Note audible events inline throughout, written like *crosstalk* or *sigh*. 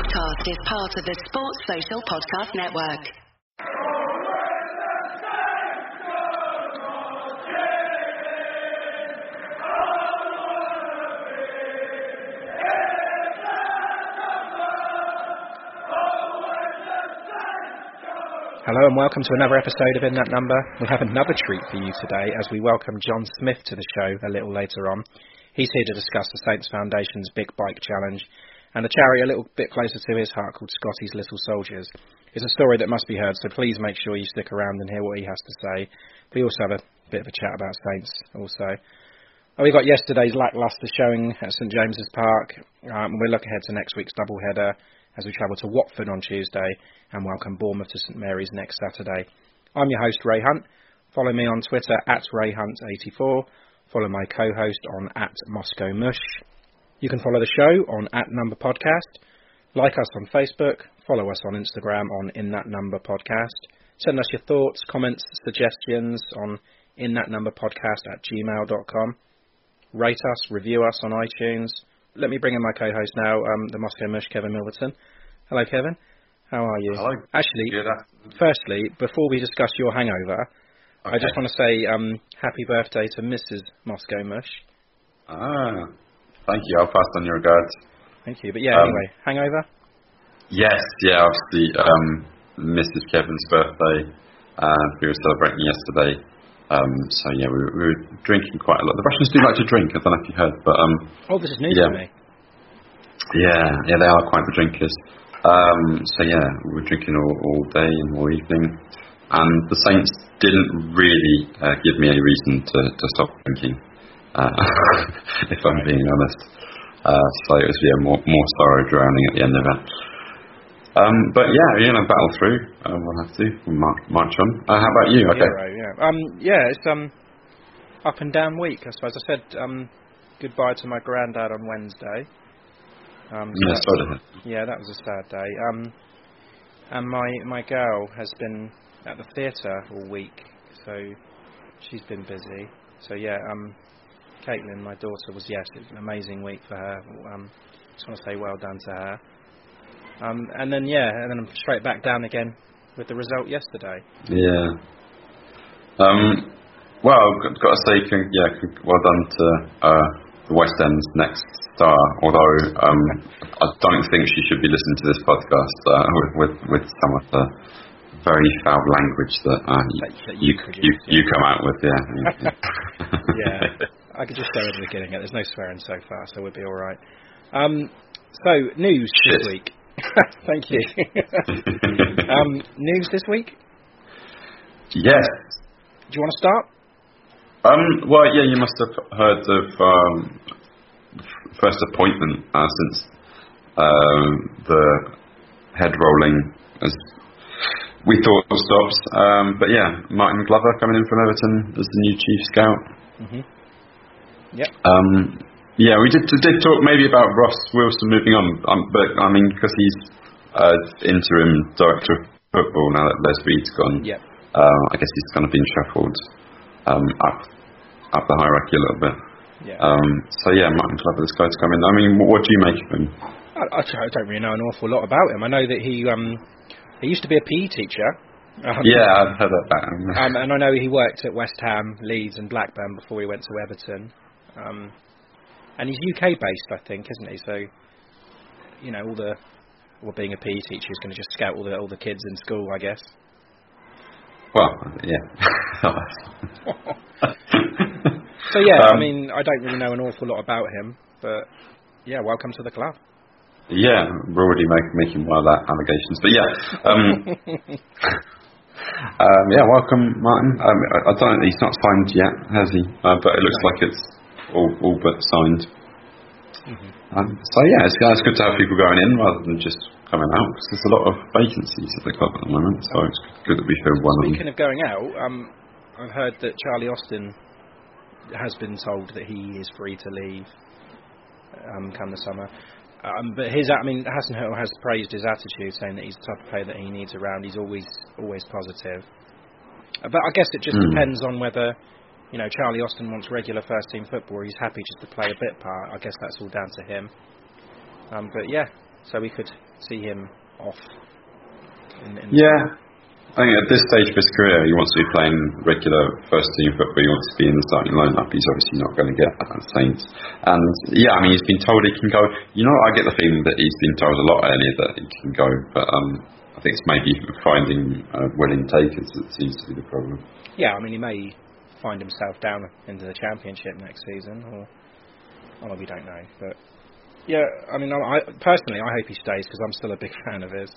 podcast is part of the Sports Social Podcast Network. Hello and welcome to another episode of In That Number. We have another treat for you today as we welcome Jon Smith to the show a little later on. He's here to discuss the Saints Foundation's Big Bike Challenge and a charity a little bit closer to his heart called Scotty's Little Soldiers. It's a story that must be heard, so please make sure you stick around and hear what he has to say. We also have a bit of a chat about Saints also. We got yesterday's lacklustre showing at St James's Park. Um, we'll look ahead to next week's doubleheader as we travel to Watford on Tuesday and welcome Bournemouth to St Mary's next Saturday. I'm your host, Ray Hunt. Follow me on Twitter at RayHunt84. Follow my co-host on at Moscow Mush. You can follow the show on at Number Podcast. Like us on Facebook. Follow us on Instagram on In That Number Podcast. Send us your thoughts, comments, suggestions on In That Number Podcast at gmail.com. Rate us, review us on iTunes let me bring in my co-host now, um, the Moscow Mush, Kevin Milverton. Hello, Kevin. How are you? Hello. Actually, Good. firstly, before we discuss your hangover, Okay. I just want to say um, happy birthday to Mrs. Moscow Mush. Ah, thank you. I'll pass on your regards. Thank you. But yeah, Um, anyway, hangover. Yes, yeah, obviously, um, Mrs. Kevin's birthday. Uh, we were celebrating yesterday. Um, so yeah, we were, we were drinking quite a lot. The Russians do like to drink. I don't know if you heard, but um, Oh, this is news yeah. to me. yeah, yeah, they are quite the drinkers. Um, so yeah, we were drinking all, all day and all evening, and the Saints didn't really uh, give me any reason to, to stop drinking. Uh, *laughs* if I'm being honest, uh, so it was yeah more more sorrow drowning at the end of it. Um, but yeah, you know, battle through. Uh, we'll have to we'll march, march on. Uh, how about you? Okay. Yeah, right, yeah. Um, yeah, it's um, up and down week. I suppose I said um, goodbye to my granddad on Wednesday. Um, so Yeah, sorry. Yeah, that was a sad day. Um, and my my girl has been at the theatre all week, so she's been busy. So yeah, um, Caitlin, my daughter, was yes, it was an amazing week for her. Um, just want to say well done to her. Um, and then yeah, and then I'm straight back down again with the result yesterday. Yeah. Um, well, got, got to say, yeah, well done to uh, the West End's next star. Although um, I don't think she should be listening to this podcast uh, with, with with some of the very foul language that, uh, That- that you you, you, produce, you, yeah. you come out with. Yeah. *laughs* *laughs* yeah, I could just go at the beginning. There's no swearing so far, so we'll be all right. Um, so news this week. *laughs* Thank you. *laughs* um, news this week. yes. Do you want to start? Um, well, yeah, you must have heard of um, first appointment uh, since um, the head rolling as we thought stops. Um, but yeah, Martin Glover coming in from Everton as the new chief scout. Mm-hmm. Yep. Um, yeah, we did did talk maybe about Ross Wilson moving on, um, but I mean because he's uh, interim director of football now that Les Reed's gone. Yep. Uh, I guess he's kind of been shuffled um, up up the hierarchy a little bit. Yeah. Um, so yeah, Martin Glover, this guy's come in. I mean, what, what do you make of him? I, I don't- really know an awful lot about him. I know that he um he used to be a PE teacher. Um, Yeah, I've heard that. Um, and I know he worked at West Ham, Leeds, and Blackburn before he went to Everton. Um, and he's UK based, I think, isn't he? So, you know, all the well, being a PE teacher is going to just scout all the all the kids in school, I guess. well, yeah. *laughs* So yeah, I Um, mean, I don't really know an awful lot about him, but yeah, welcome to the club. Yeah, we're already make, making wild allegations, but yeah, um, *laughs* um, yeah. Welcome, Martin. Um, I, I don't. He's not signed yet, has he? Uh, but it looks like it's all, all but signed. Mm-hmm. Um, so yeah, it's, it's good to have people going in rather than just coming out because there's a lot of vacancies at the club at the moment. So it's good that we filled one of. Speaking of going out, um, I've heard that Charlie Austin has been told that he is free to leave um, come the summer. Um, but his, I mean, Hasenhüttl has praised his attitude, saying that he's the type of player that he needs around. He's always, always positive. But I guess it just Hmm. depends on whether, you know, Charlie Austin wants regular first team football, he's happy just to play a bit part. I guess that's all down to him. Um, but yeah, so we could see him off. In, in yeah, I think at this stage of his career, he wants to be playing regular first team football. He wants to be in the starting lineup. He's obviously not going to get that at Saints. And yeah, I mean, he's been told he can go. You know, I get the feeling that he's been told a lot earlier that he can go, but um, I think it's maybe finding uh, willing takers that seems to be the problem. Yeah, I mean, he may find himself down into the championship next season, or well, we don't know. But yeah, I mean, I, personally, I hope he stays because I'm still a big *laughs* fan of his.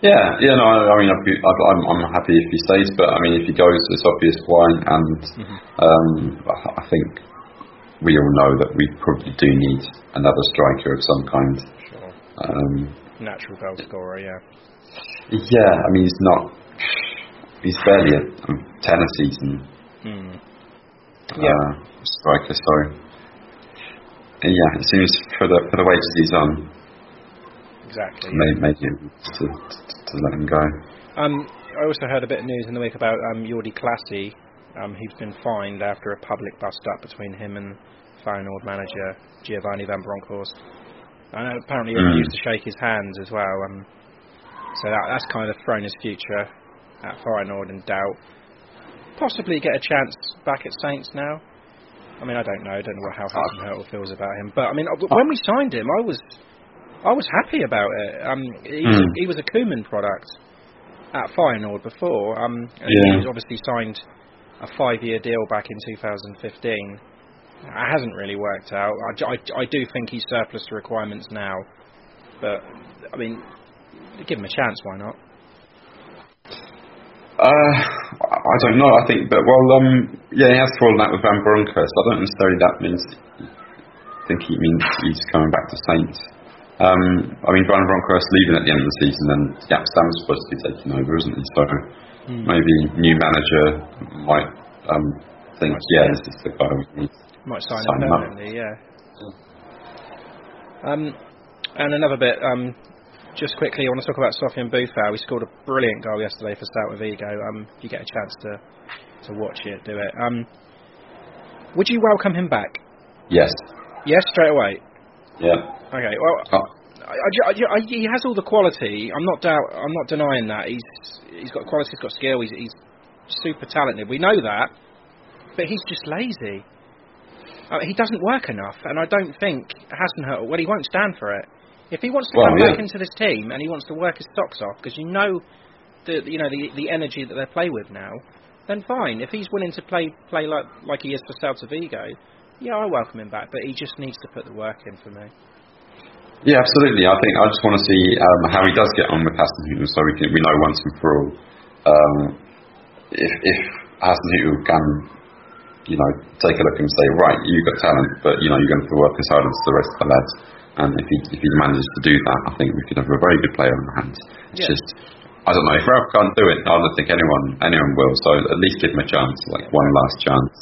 Yeah, yeah, no, I mean, I'd be, I'd, I'm, I'm happy if he stays, but I mean, if he goes, it's obvious why, and mm-hmm. um, I think we all know that we probably do need another striker of some kind. Sure. Um, Natural goal scorer, yeah. Yeah, I mean, he's not. He's barely a, a ten a season. Mm. Yeah. Uh, striker, sorry. And yeah, it seems for the for the wages he's on. Exactly. Maybe, maybe to, to to let him go. Um, I also heard a bit of news in the week about um, Jordy Clasie. Um, he's been fined after a public bust up between him and Feyenoord manager Giovanni van Bronckhorst. And apparently he mm. refused to shake his hands as well. Um, so that, that's kind of thrown his future at Feyenoord in doubt. Possibly get a chance back at Saints now. I mean, I don't know. I don't know how Hasenhüttl feels about him. But I mean, when we signed him, I was I was happy about it. Um, he, mm. he was a Koeman product at Feyenoord before. Um, and yeah. he's obviously signed a five-year deal back in 2015. It hasn't really worked out. I, I, I do think he's surplus to requirements now, but I mean, give him a chance. Why not? Uh, I don't know. I think, but well, um, yeah, he has fallen out with Van Bronckhorst. I don't necessarily that means. I think he means he's coming back to Saints. Um, I mean, Van Bronckhorst leaving at the end of the season, and Jaap Stam's supposed to be taking over, isn't he? So mm. maybe new manager might um, think, might yeah, this is the guy we need. Might sign, sign him permanently, yeah. Um, and another bit, um, just quickly, I want to talk about Sofiane Boufal. We scored a brilliant goal yesterday for Celta Vigo. Um, if you get a chance to to watch it, do it. Um, would you welcome him back? Yes. Yes, straight away. Yeah. Okay. Well, oh. I, I, I, he has all the quality. I'm not doubt. I'm not denying that. He's he's got quality. He's got skill. He's, he's super talented. We know that, but he's just lazy. Uh, he doesn't work enough, and I don't think Hasenhüttl. Well, he won't stand for it. If he wants to well, come yeah. back into this team and he wants to work his socks off, because you know the you know the the energy that they play with now, then fine. If he's willing to play play like like he is for Celta Vigo, yeah, I welcome him back. But he just needs to put the work in for me. Yeah, absolutely. I think I just want to see um, how he does get on with Hasenhüttl, so we can we know once and for all um, if if Hasenhüttl can, you know, take a look and say, right, you've got talent, but you know you're going to have to work as hard as the rest of the lads. And if he if he manages to do that, I think we could have a very good player on our hands. It's yeah. just I don't know if Ralph can't do it. I don't think anyone anyone will. So at least give him a chance, like one last chance.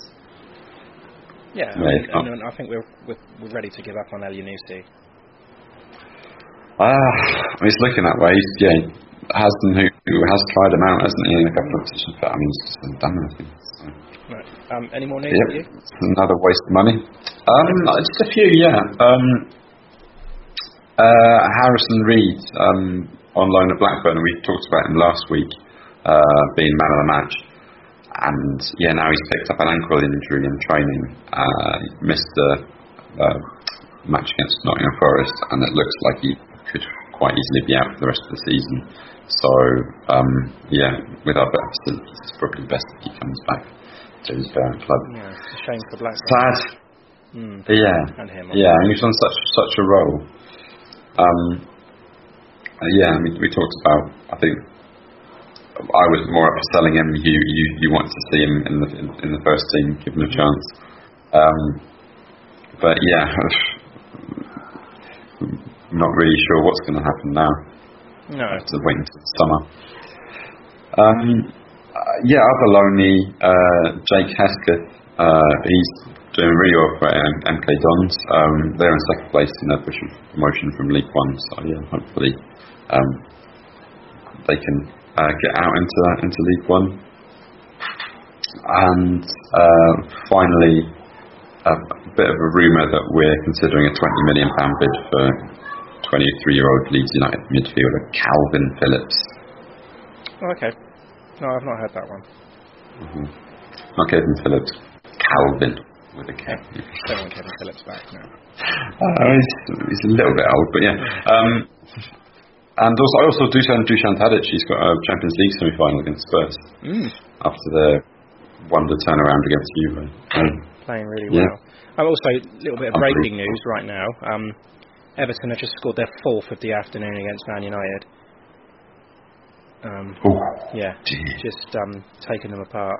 Yeah, I, mean, I think we're, we're we're ready to give up on Elyounoussi. Ah, he's looking that way. He's, yeah, Hasenhüttl, who has tried him out, hasn't he, in a couple of positions, but I mean, he's just done. So. Right. Um, any more news yep. Another waste of money. Um, just a few, yeah. Um, uh, Harrison Reed um, on loan at Blackburn. We talked about him last week, uh, being man of the match, and yeah, now he's picked up an ankle injury in training. Uh, missed the uh, match against Nottingham Forest, and it looks like he could quite easily be out for the rest of the season. So um, yeah, with our better facilities, it's probably best if he comes back to his parent club. Yeah, it's a shame for Blackburn. Sad. Mm. Yeah, and him, yeah, and he's on such such a role. Um, uh, yeah, I mean, we talked about. I think I was more up for selling him. You you you want to see him in the in, in the first team, give him a chance. Um, but yeah, *laughs* not really sure what's going to happen now. No. I have to wait until the summer. Um, uh, yeah, other lonely, uh, Jake Hesketh, uh, he's doing really well for MK Dons. Um, they're in second place in their promotion from League One, so yeah, hopefully um, they can uh, get out into into League One. And uh, finally, a bit of a rumour that we're considering a 20 million pound bid for 23-year-old Leeds United midfielder Calvin Phillips. Oh, okay. No, I've not heard that one. Mm-hmm. Not Calvin Phillips, Kalvin with a K. Want Kevin Phillips back now. Uh, he's, he's a little bit old, but yeah. Um, and also, I also Dusan Dusan Tadic. He's got a Champions League semi-final against Spurs Mm, after their wonder turnaround against Juve. Um, playing really Yeah. well. Um, also, a little bit of breaking news right now. Um, Everton have just scored their fourth of the afternoon against Man United. Um, oh, yeah, just um, taking them apart.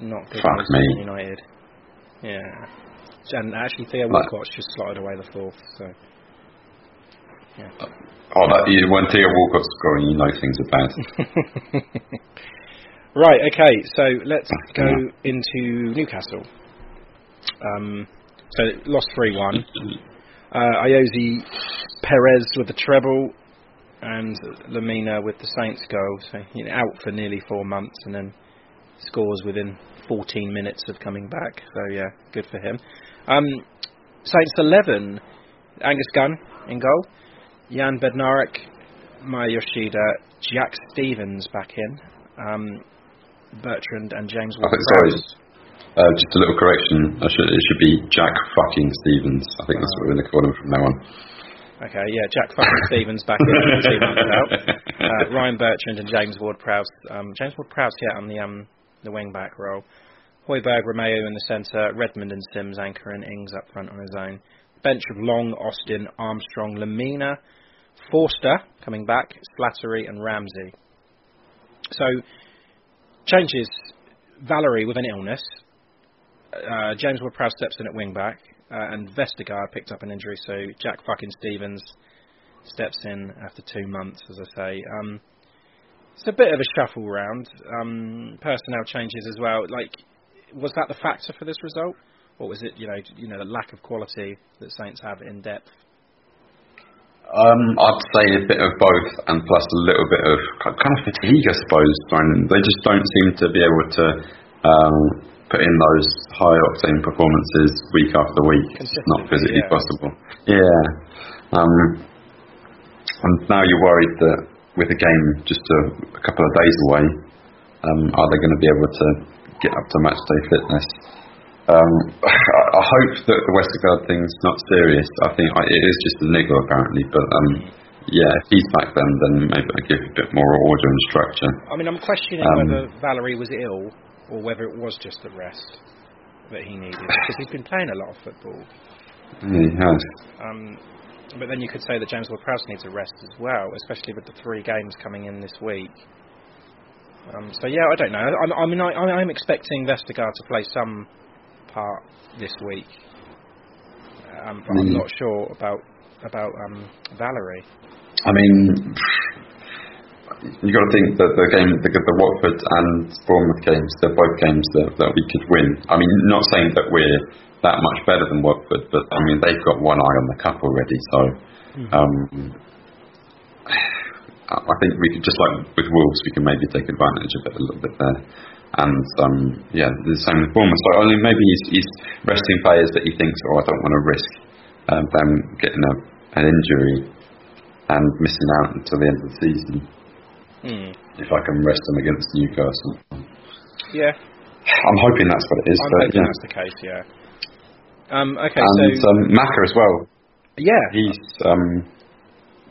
Not good Fuck for me. Man United. Yeah. And actually, Theo Like- Walcott's just slotted away the fourth. So, yeah. Oh, that, when Theo Walcott's scoring, you know things are bad. *laughs* right. Okay. So let's go into Newcastle. Um, so lost three one. Uh, Ayoze Perez with the treble, and Lemina with the Saints goal. So you know, out for nearly four months, and then scores within 14 minutes of coming back. So yeah, good for him. Um, Saints 11, Angus Gunn in goal, Jan Bednarek, Maya Yoshida, Jack Stephens back in, um, Bertrand and James I think Ward-Prowse. sorry. Uh, just a little correction. I should, it should be Jack fucking Stephens. I think that's what we're going to call him from now on. Okay, yeah, Jack fucking Stephens back in two months out. *laughs* Uh, Ryan Bertrand and James Ward-Prowse. Um, James Ward-Prowse, yeah, on the um, the wing back role. Højbjerg, Romeu in the centre, Redmond and Sims anchor and Ings up front on his own. Bench of Long, Austin, Armstrong, Lemina, Forster coming back, Slattery and Ramsay. So, changes. Valery with an illness. Uh, James Ward-Prowse steps in at wing back, uh, and Vestergaard picked up an injury, so Jack fucking Stephens steps in after two months, as I say. Um, it's a bit of a shuffle round. Um, personnel changes as well. Like, was that the factor for this result, or was it, you know, you know, the lack of quality that Saints have in depth? Um, I'd say a bit of both, and plus a little bit of kind of fatigue, I suppose. They just don't seem to be able to um, put in those high octane performances week after week. It's not physically yeah. possible. Yeah. Um, and now you're worried that with the game just a, a couple of days away, um, are they going to be able to get up to match day fitness? Um, I *laughs* I hope that the Vestergaard thing's not serious. I think I, it is just a niggle apparently, but um, yeah, if he's back then, then maybe I give a bit more order and structure. I mean, I'm questioning Um, whether Valery was ill or whether it was just the rest that he needed because he's been playing a lot of football. Yeah, he has. Um, but then you could say that James Ward-Prowse needs a rest as well, especially with the three games coming in this week. Um, so yeah, I don't know. I, I mean, I, I'm expecting Vestergaard to play some part this week, um, but I'm Mm. not sure about about um, Valery. I mean, you got to think that the game, the, the Watford and Bournemouth games, they're both games that, that we could win. I mean, not saying that we're that much better than Watford, but I mean they've got one eye on the cup already. So um, I think we could just like with Wolves, we can maybe take advantage of it a little bit there. And um, yeah, the same with Bournemouth. So I mean, maybe he's, he's resting players that he thinks, oh, I don't want to risk um, them getting a, an injury and missing out until the end of the season Hmm. if I can rest them against Newcastle. Yeah, I'm hoping that's what it is. I'm but hoping yeah. that's the case. Yeah. Um, okay, And so um, Maka as well. yeah, He's um,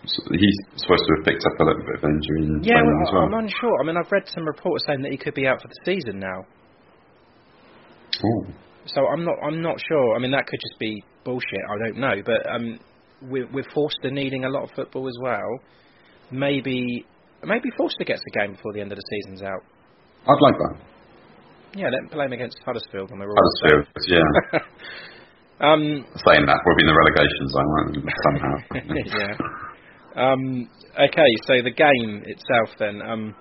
he's supposed to have picked up a little bit of injury in yeah, training well, as well. I'm unsure. I mean, I've read some reports saying that he could be out for the season now. Ooh. So I'm not I'm not sure. I mean that could just be bullshit. I don't know. But um, with with Forster needing a lot of football as well, maybe maybe Forster gets the game before the end of the season's out. I'd like that. Yeah, let him play him against Huddersfield when we're all Huddersfield, yeah. *laughs* um, Saying that, we'll be in the relegation zone won't we, somehow. *laughs* yeah. Um, okay, so the game itself then. Um,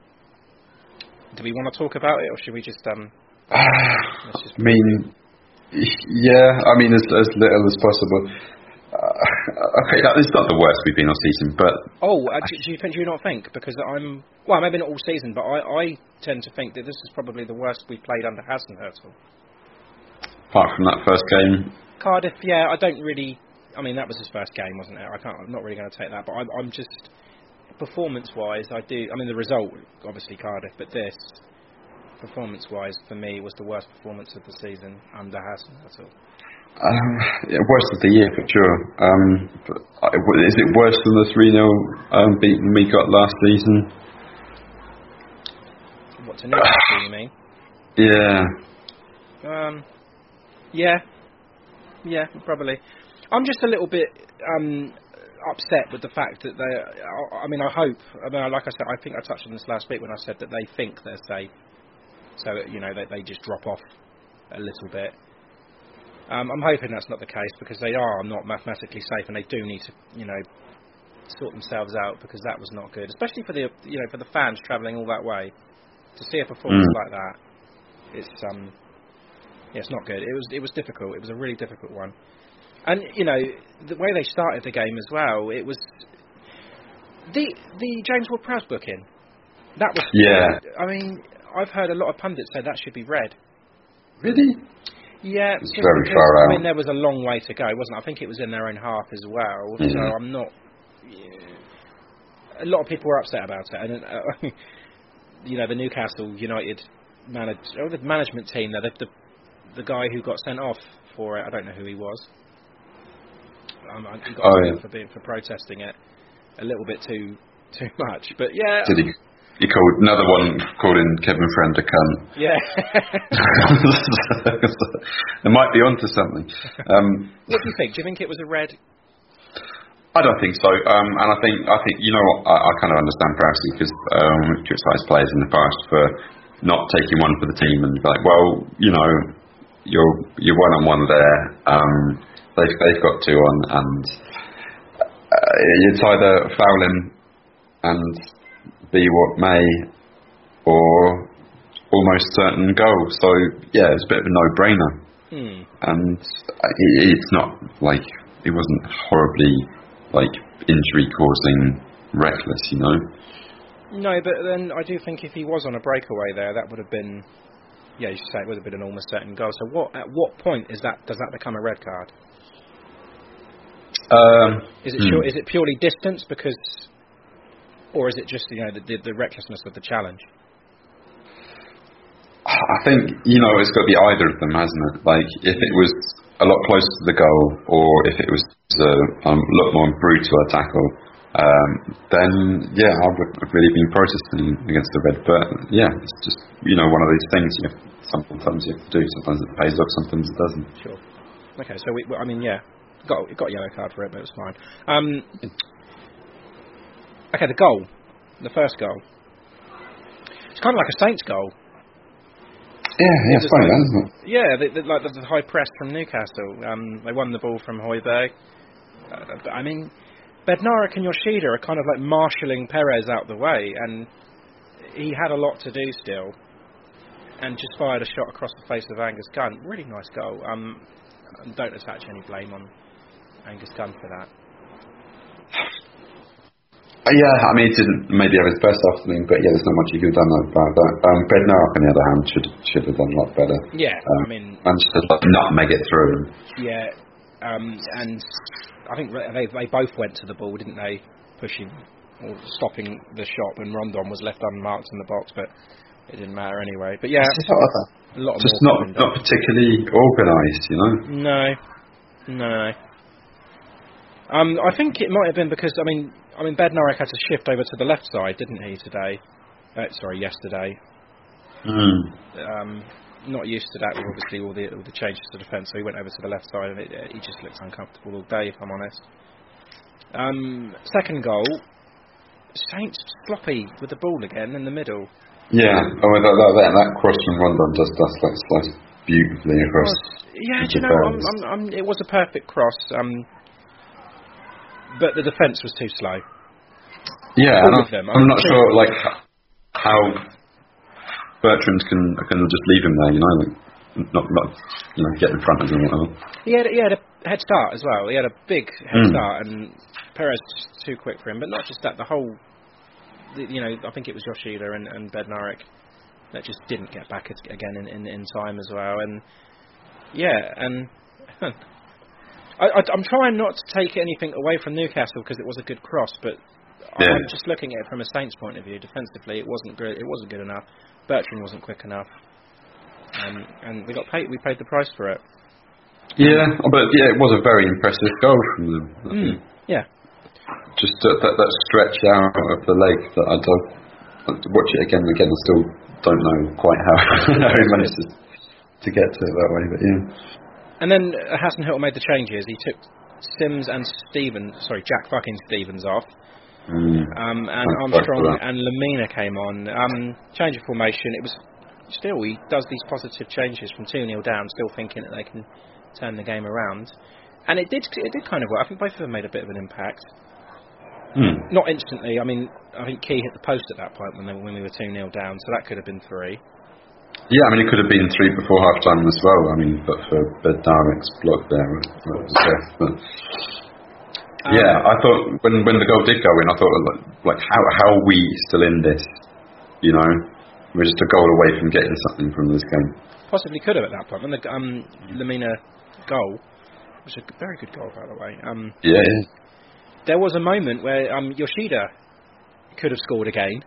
do we want to talk about it, or should we just um? *sighs* let's just I mean, yeah. I mean, as as little as possible. Uh, okay, that- it's not the worst we've been all season, but Oh, uh, do, do you think? Do you not think? Because I'm well, maybe not all season, but I, I tend to think that this is probably the worst we've played under Hasenhüttl. apart from that first game, Cardiff, yeah, I don't really. I mean, that was his first game, wasn't it? I can't. I'm not really going to take that, but I'm, I'm just performance-wise, I do. I mean, the result, obviously Cardiff, but this, performance-wise, for me, was the worst performance of the season under Hassan. Um, yeah, worst of the year for sure. Um, but, uh, is it worse than the 3 0 um, beating we got last season? What to Newcastle, you mean? *sighs* Yeah. Um, yeah, yeah, probably. I'm just a little bit um, upset with the fact that they. I, I mean, I hope. I mean, like I said, I think I touched on this last week when I said that they think they're safe. So you know, they they just drop off a little bit. Um, I'm hoping that's not the case because they are not mathematically safe and they do need to, you know, sort themselves out because that was not good, especially for the you know for the fans travelling all that way to see a performance Mm. like that. It's um, yeah, it's not good. It was it was difficult. It was a really difficult one, and you know the way they started the game as well. It was the the James Ward-Prowse booking. That was Yeah. I mean, I've heard a lot of pundits say that should be red. Really? Yeah, It's very because, far I mean, there was a long way to go, wasn't it? I think it was in their own half as well. So Mhm. I'm not. yeah. A lot of people were upset about it, and uh, *laughs* you know the Newcastle United manage, oh, the management team there, the, the the guy who got sent off for it, I don't know who he was. Um, he got Oh, yeah. for being for protesting it a little bit too too much, but yeah, Did he? He called another one calling Kevin Friend a cunt. yeah. *laughs* it might be onto something. Um, what do you think? Do you think it was a red? I don't think so, um, and I think I think you know what I, I kind of understand Prowsey because um, we've criticised players in the past for not taking one for the team and be like, well, you know, you're you're one on one there. Um, they've they've got two on, and uh, it's either foul him and be what may, or almost certain goal. So yeah, it's a bit of a no-brainer Hmm. and it, it's not like it wasn't horribly like injury causing reckless, you know. No, but then I do think if he was on a breakaway there, that would have been, yeah, you should say it would have been an almost certain goal. So what? At what point is that? Does that become a red card? Um, Is it hmm. sure, is it purely distance because, or is it just you know the, the, the recklessness of the challenge? I think you know it's got to be either of them, hasn't it? Like if it was a lot closer to the goal, or if it was a um, lot more brutal a tackle, um, then yeah, I would have really been protesting against the red. But yeah, it's just you know one of these things. You have, sometimes you have to do. Sometimes it pays off. Sometimes it doesn't. Sure. Okay, so we, I mean, yeah, got got a yellow card for it, but it's fine. Um, okay, the goal, the first goal. It's kind of like a Saints goal. Yeah, yeah, it's funny, like- isn't it? Yeah, like the, the high press from Newcastle. Um, they won the ball from Højbjerg. Uh, I mean, Bednarek and Yoshida are kind of like marshalling Perez out the way, and he had a lot to do still, and just fired a shot across the face of Angus Gunn. Really nice goal. Um, don't attach any blame on Angus Gunn for that. Uh, yeah, I mean, he didn't maybe have his best afternoon, but yeah, there's not much you could have done about that. Um, on the other hand, should should have done a lot better. Yeah, Um, I mean, managed to like, nutmeg it through. yeah, um, and I think they they both went to the ball, didn't they? Pushing or stopping the shot, and Rondon was left unmarked in the box, but it didn't matter anyway. But yeah, just not, a lot of just not could have been not particularly organised, you know. No, no. Um, I think it might have been because I mean, I mean, Bednarek had to shift over to the left side, didn't he today? Uh, sorry, yesterday. Mm. um, not used to that with obviously all the all the changes to defence, so he went over to the left side and it, uh, he just looked uncomfortable all day, if I'm honest. Um, second goal, Saints sloppy with the ball again in the middle. Yeah, oh, that, that, that, that cross from Rondon just does that slice beautifully across. yeah, do you know, I'm. I'm, I'm, it was a perfect cross, um, but the defence was too slow. Yeah, All and of I'm, them, I'm I'm not sure. like how Bertrand can can just leave him there, you know, like, not not you know get in front of him or whatever. He had he had a head start as well. He had a big head Mm. start, and Perez was too quick for him. But not just that, the whole, you know, I think it was Yoshida and, and Bednarek that just didn't get back again in, in, in time as well. And yeah, and *laughs* I, am trying not to take anything away from Newcastle because it was a good cross, but Yeah. I'm just looking at it from a Saints point of view. Defensively, it wasn't good. It wasn't good enough. Bertrand wasn't quick enough, um, and we got paid. We paid the price for it. Yeah, but yeah, it was a very impressive goal from them. Mm, yeah, Just that, that, that stretch out of the leg that I don't watch it again and again. I still don't know quite how, *laughs* how he managed to, to get to it that way. But yeah, and then uh, Hasenhüttl made the changes. He took Sims and Stephens, sorry, Jack fucking Stephens off. mm. Um, and Armstrong and Lemina came on. Um, change of formation. It was still he does these positive changes from two 0 down, still thinking that they can turn the game around. And it did. It did kind of work. I think both of them made a bit of an impact. Hmm. Not instantly. I mean, I think Ki hit the post at that point when they, when we were two 0 down, so that could have been three. Yeah, I mean, it could have been three before half time as well. I mean, but for Bednarek's block there, was. But Um, yeah, I thought when when the goal did go in, I thought like, like how how are we still in this? You know, we're just a goal away from getting something from this game. possibly could have at that point. When the um, Lemina goal was a very good goal, by the way. Um, yeah. there was a moment where um, Yoshida could have scored again.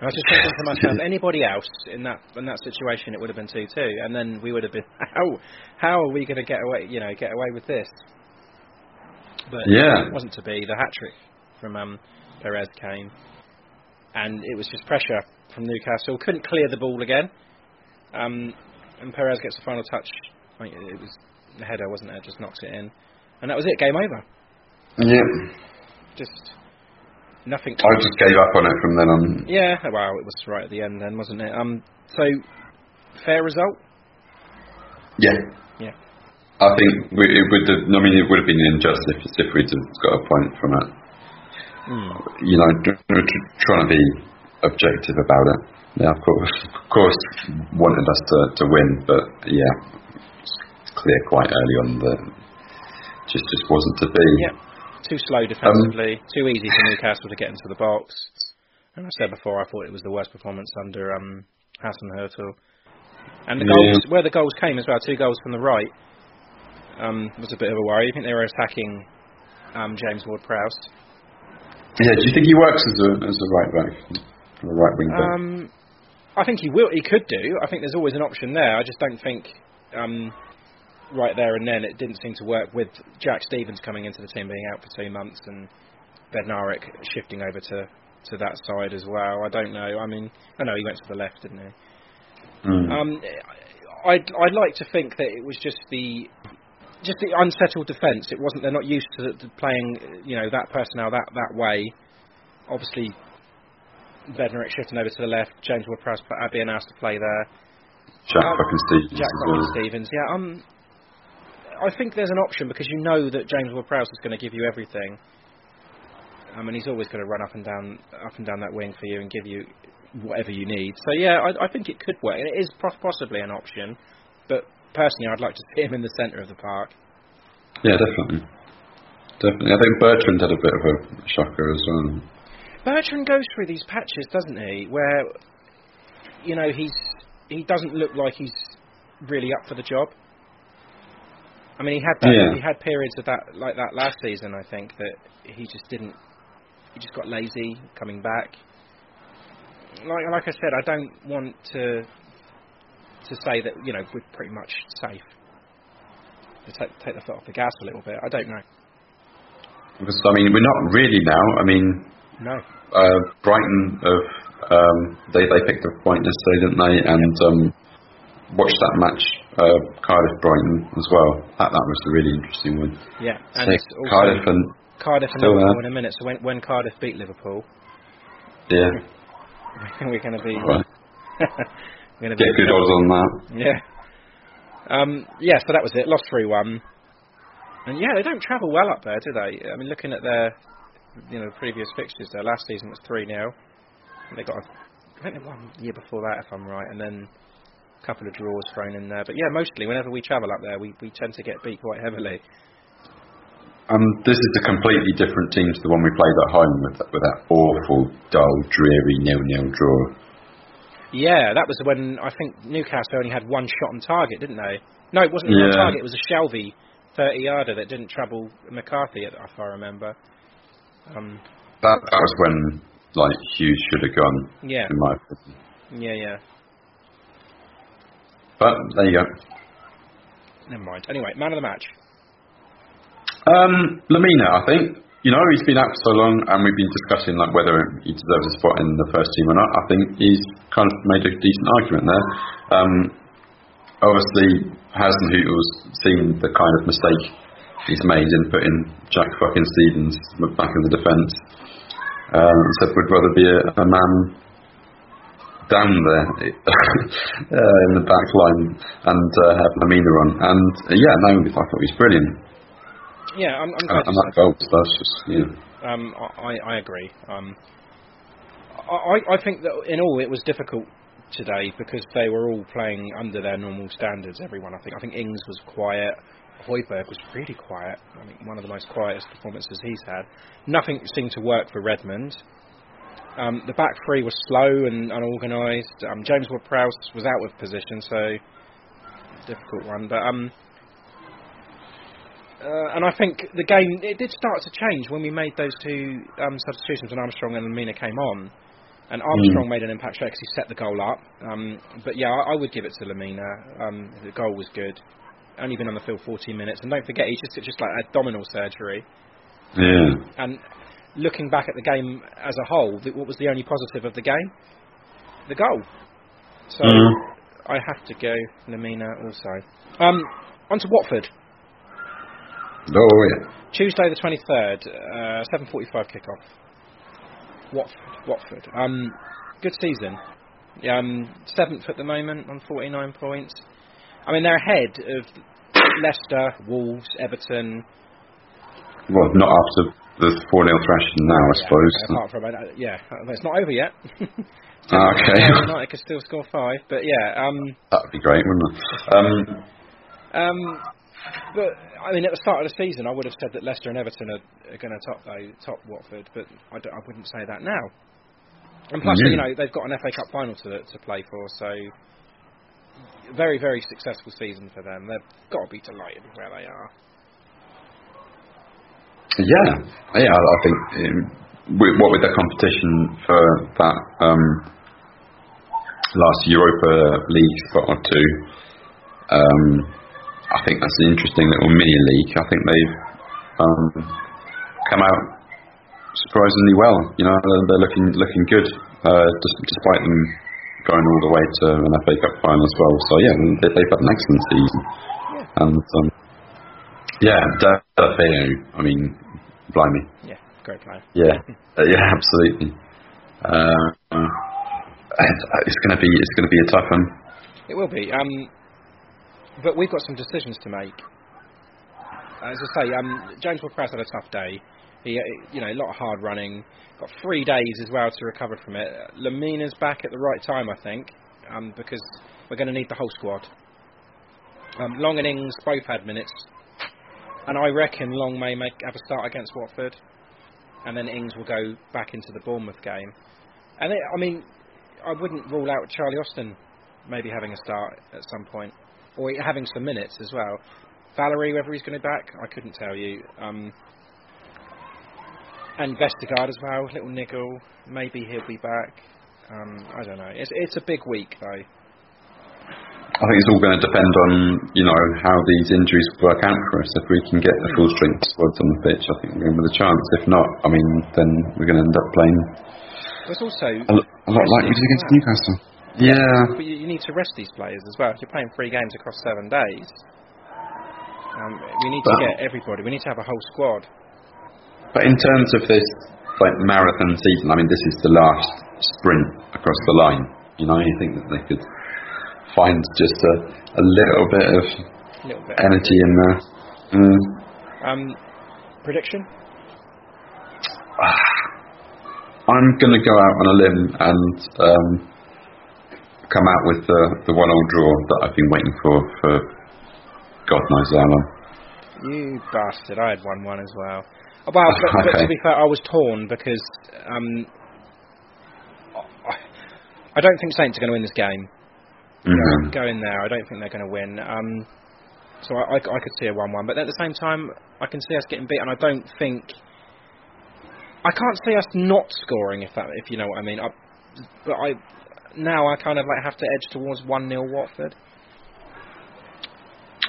I was just thinking to myself, anybody else in that in that situation, it would have been two two, and then we would have been *laughs* how how are we going to get away? You know, get away with this? But Yeah. it wasn't to be. The hat trick from um, Perez came, and it was just pressure from Newcastle. Couldn't clear the ball again, um, and Perez gets the final touch. I think it was the header, wasn't it? Just knocks it in, and that was it. Game over. Yeah, Just nothing. I just gave up on it from then on. Yeah, well, it was right at the end then, wasn't it? Um, so fair result. Yeah, Yeah. I think we, it would. Have, I mean, it would have been injustice if if we'd have got a point from it. Hmm. You know, tr- tr- trying to be objective about it. Yeah, of course, of course, wanted us to, to win, but yeah, it's clear quite early on that just just wasn't to be. Yeah. Too slow defensively. too easy for Newcastle to get into the box. And I said before, I thought it was the worst performance under um, Hasenhüttl. And the Yeah. goals, where the goals came as well, two goals from the right, um, was a bit of a worry. I think they were attacking um, James Ward-Prowse. Yeah, do you think he works as a as a right back, a right wing back? Um, I think he will. He could do. I think there's always an option there. I just don't think um, right there and then it didn't seem to work with Jack Stephens coming into the team being out for two months and Bednarek shifting over to to that side as well. I don't know. I mean, I know he went to the left, didn't he? Mm. Um, I'd I'd like to think that it was just the just the unsettled defence. It wasn't. They're not used to, to playing, you know, that personnel that that way. Obviously, Bednarek shifting over to the left. James Ward-Prowse put Abby and to play there. Jack um, Stephens Jack well. Stephens. Yeah, um, I think there's an option because you know that James Ward-Prowse is going to give you everything. I mean, he's always going to run up and down, up and down that wing for you and give you whatever you need. So yeah, I, I think it could work. and It is possibly an option, but personally, I'd like to see him in the centre of the park. Yeah, definitely. Definitely. I think Bertrand had a bit of a shocker as well. Bertrand goes through these patches, doesn't he? Where you know he's he doesn't look like he's really up for the job. I mean, he had that, Yeah. he had periods of that like that last season. I think that he just didn't. He just got lazy coming back. Like like I said, I don't want to to say that you know we're pretty much safe. To take, take the foot off the gas a little bit. I don't know. Because, I mean, we're not really now. I mean, No. uh, Brighton have um, they they picked up a point yesterday, didn't they? And um, watched that match, uh, Cardiff Brighton as well. That that was a really interesting one. Yeah. And So Cardiff and Cardiff and Liverpool there. in a minute. So when when Cardiff beat Liverpool, yeah, *laughs* we're going to be right. *laughs* we're going to get be good odds on that. Yeah. Um, yeah. So that was it. Lost three one. And yeah, they don't travel well up there, do they? I mean, looking at their you know previous fixtures, there last season was three 0 They got a, I think they won the year before that, if I'm right, and then couple of draws thrown in there. But yeah, mostly whenever we travel up there, we we tend to get beat quite heavily. Um, this is a completely different team to the one we played at home with that, with that awful, dull, dreary nil-nil draw. Yeah, that was when I think Newcastle only had one shot on target, didn't they? No, it wasn't even on target. It was a Shelvey 30 yarder that didn't trouble McCarthy, if I remember. Um, that, that was when like Hughes should have gone. Yeah. In my opinion. Yeah, yeah. But there you go. Never mind. Anyway, man of the match. Um, Lemina, I think. You know, he's been out for so long, and we've been discussing like whether he deserves a spot in the first team or not. I think he's kind of made a decent argument there. Um, obviously, Hasenhüttl's seen the kind of mistake he's made in putting Jack fucking Stephens back in the defence. Um, said would rather be a, a man down there *laughs* uh, in the back line and uh, have Lemina on. And uh, yeah, no, I thought he was brilliant. Yeah, I'm. I'm uh, and that goal stuff just yeah. Um, I I agree. Um, I I think that in all it was difficult today because they were all playing under their normal standards. Everyone, I think. I think Ings was quiet. Højbjerg was really quiet. I mean, one of the most quietest performances he's had. Nothing seemed to work for Redmond. Um, the back three was slow and unorganised. Um, James Ward-Prowse was out of position, so difficult one. But um, uh, and I think the game it did start to change when we made those two um, substitutions when Armstrong and Lemina came on. And Armstrong mm. made an impact straight because he set the goal up. Um, but yeah, I, I, would give it to Lemina. Um, the goal was good. Only been on the field 14 minutes, and don't forget he's just just like abdominal surgery. Yeah. And looking back at the game as a whole, what was the only positive of the game? The goal. So mm. I have to go Lemina also. Um, on to Watford. Oh yeah. Tuesday the 23rd, uh, 7:45 kickoff. Watford. Watford. Um, good season. Um, seventh at the moment on 49 points. I mean they're ahead of Leicester, Wolves, Everton. Well, not after the 4 0 thrashing now, I suppose. Apart from, uh, yeah, it's not over yet. *laughs* Ah, okay. United could still score five, but yeah. Um, that would be great, wouldn't it? Um, um, but I mean, at the start of the season, I would have said that Leicester and Everton are, are going to top though, top Watford, but I, I, wouldn't say that now. And plus, mm-hmm. you know, they've got an FA Cup final to to play for, so very very successful season for them. They've got to be delighted with where they are. Yeah, yeah, I think um, what with the competition for that um, last Europa League spot or two. Um, I think that's an interesting little mini league. I think they've um, come out surprisingly well. You know, they're, they're looking looking good, uh, despite them going all the way to an FA Cup final as well. So yeah, they, have had an excellent season. Yeah. And um, yeah, Deulofeu, I mean, blimey. Yeah, great player. Yeah, uh, yeah, *laughs* absolutely. Uh, it's going to be it's going to be a tough one. It will be. Um, but we've got some decisions to make. As I say, um, James Ward-Prowse had a tough day. He, you know, a lot of hard running. Got three days as well to recover from it. Lemina's back at the right time, I think, um, because we're going to need the whole squad. Um, Long and Ings both had minutes, and I reckon Long may make have a start against Watford, and then Ings will go back into the Bournemouth game. And it, I mean, I wouldn't rule out Charlie Austin maybe having a start at some point or having some minutes as well. Valery, whether he's going to be back, I couldn't tell you. Um, and Vestergaard as well, little niggle. Maybe he'll be back. Um, I don't know. It's it's a big week though. I think it's all going to depend on you know how these injuries work out for us. If we can get the full strength squads on the pitch, I think we're in with a chance. If not, I mean, then we're going to end up playing. There's also a, a lot like we did against Newcastle. Yeah. But you, you, need to rest these players as well. If you're playing three games across seven days, um, we need to get everybody. We need to have a whole squad. But in terms of this like marathon season, I mean, this is the last sprint across the line. You know, you think that they could find just a, a little bit of little bit energy in there. Mm. Um, prediction? *sighs* I'm going to go out on a limb and um, come out with the, the one all draw that I've been waiting for for God knows how long. You bastard! I had one one as well. Oh, well, but, okay. but, to *laughs* be fair, I was torn because um, I don't think Saints are going to win this game. Mm-hmm. Go in there. I don't think they're going to win. Um, So I, I, I could see a one-one, but at the same time, I can see us getting beat, and I don't think I can't see us not scoring if that if you know what I mean. I, but I now I kind of like have to edge towards one 0 Watford.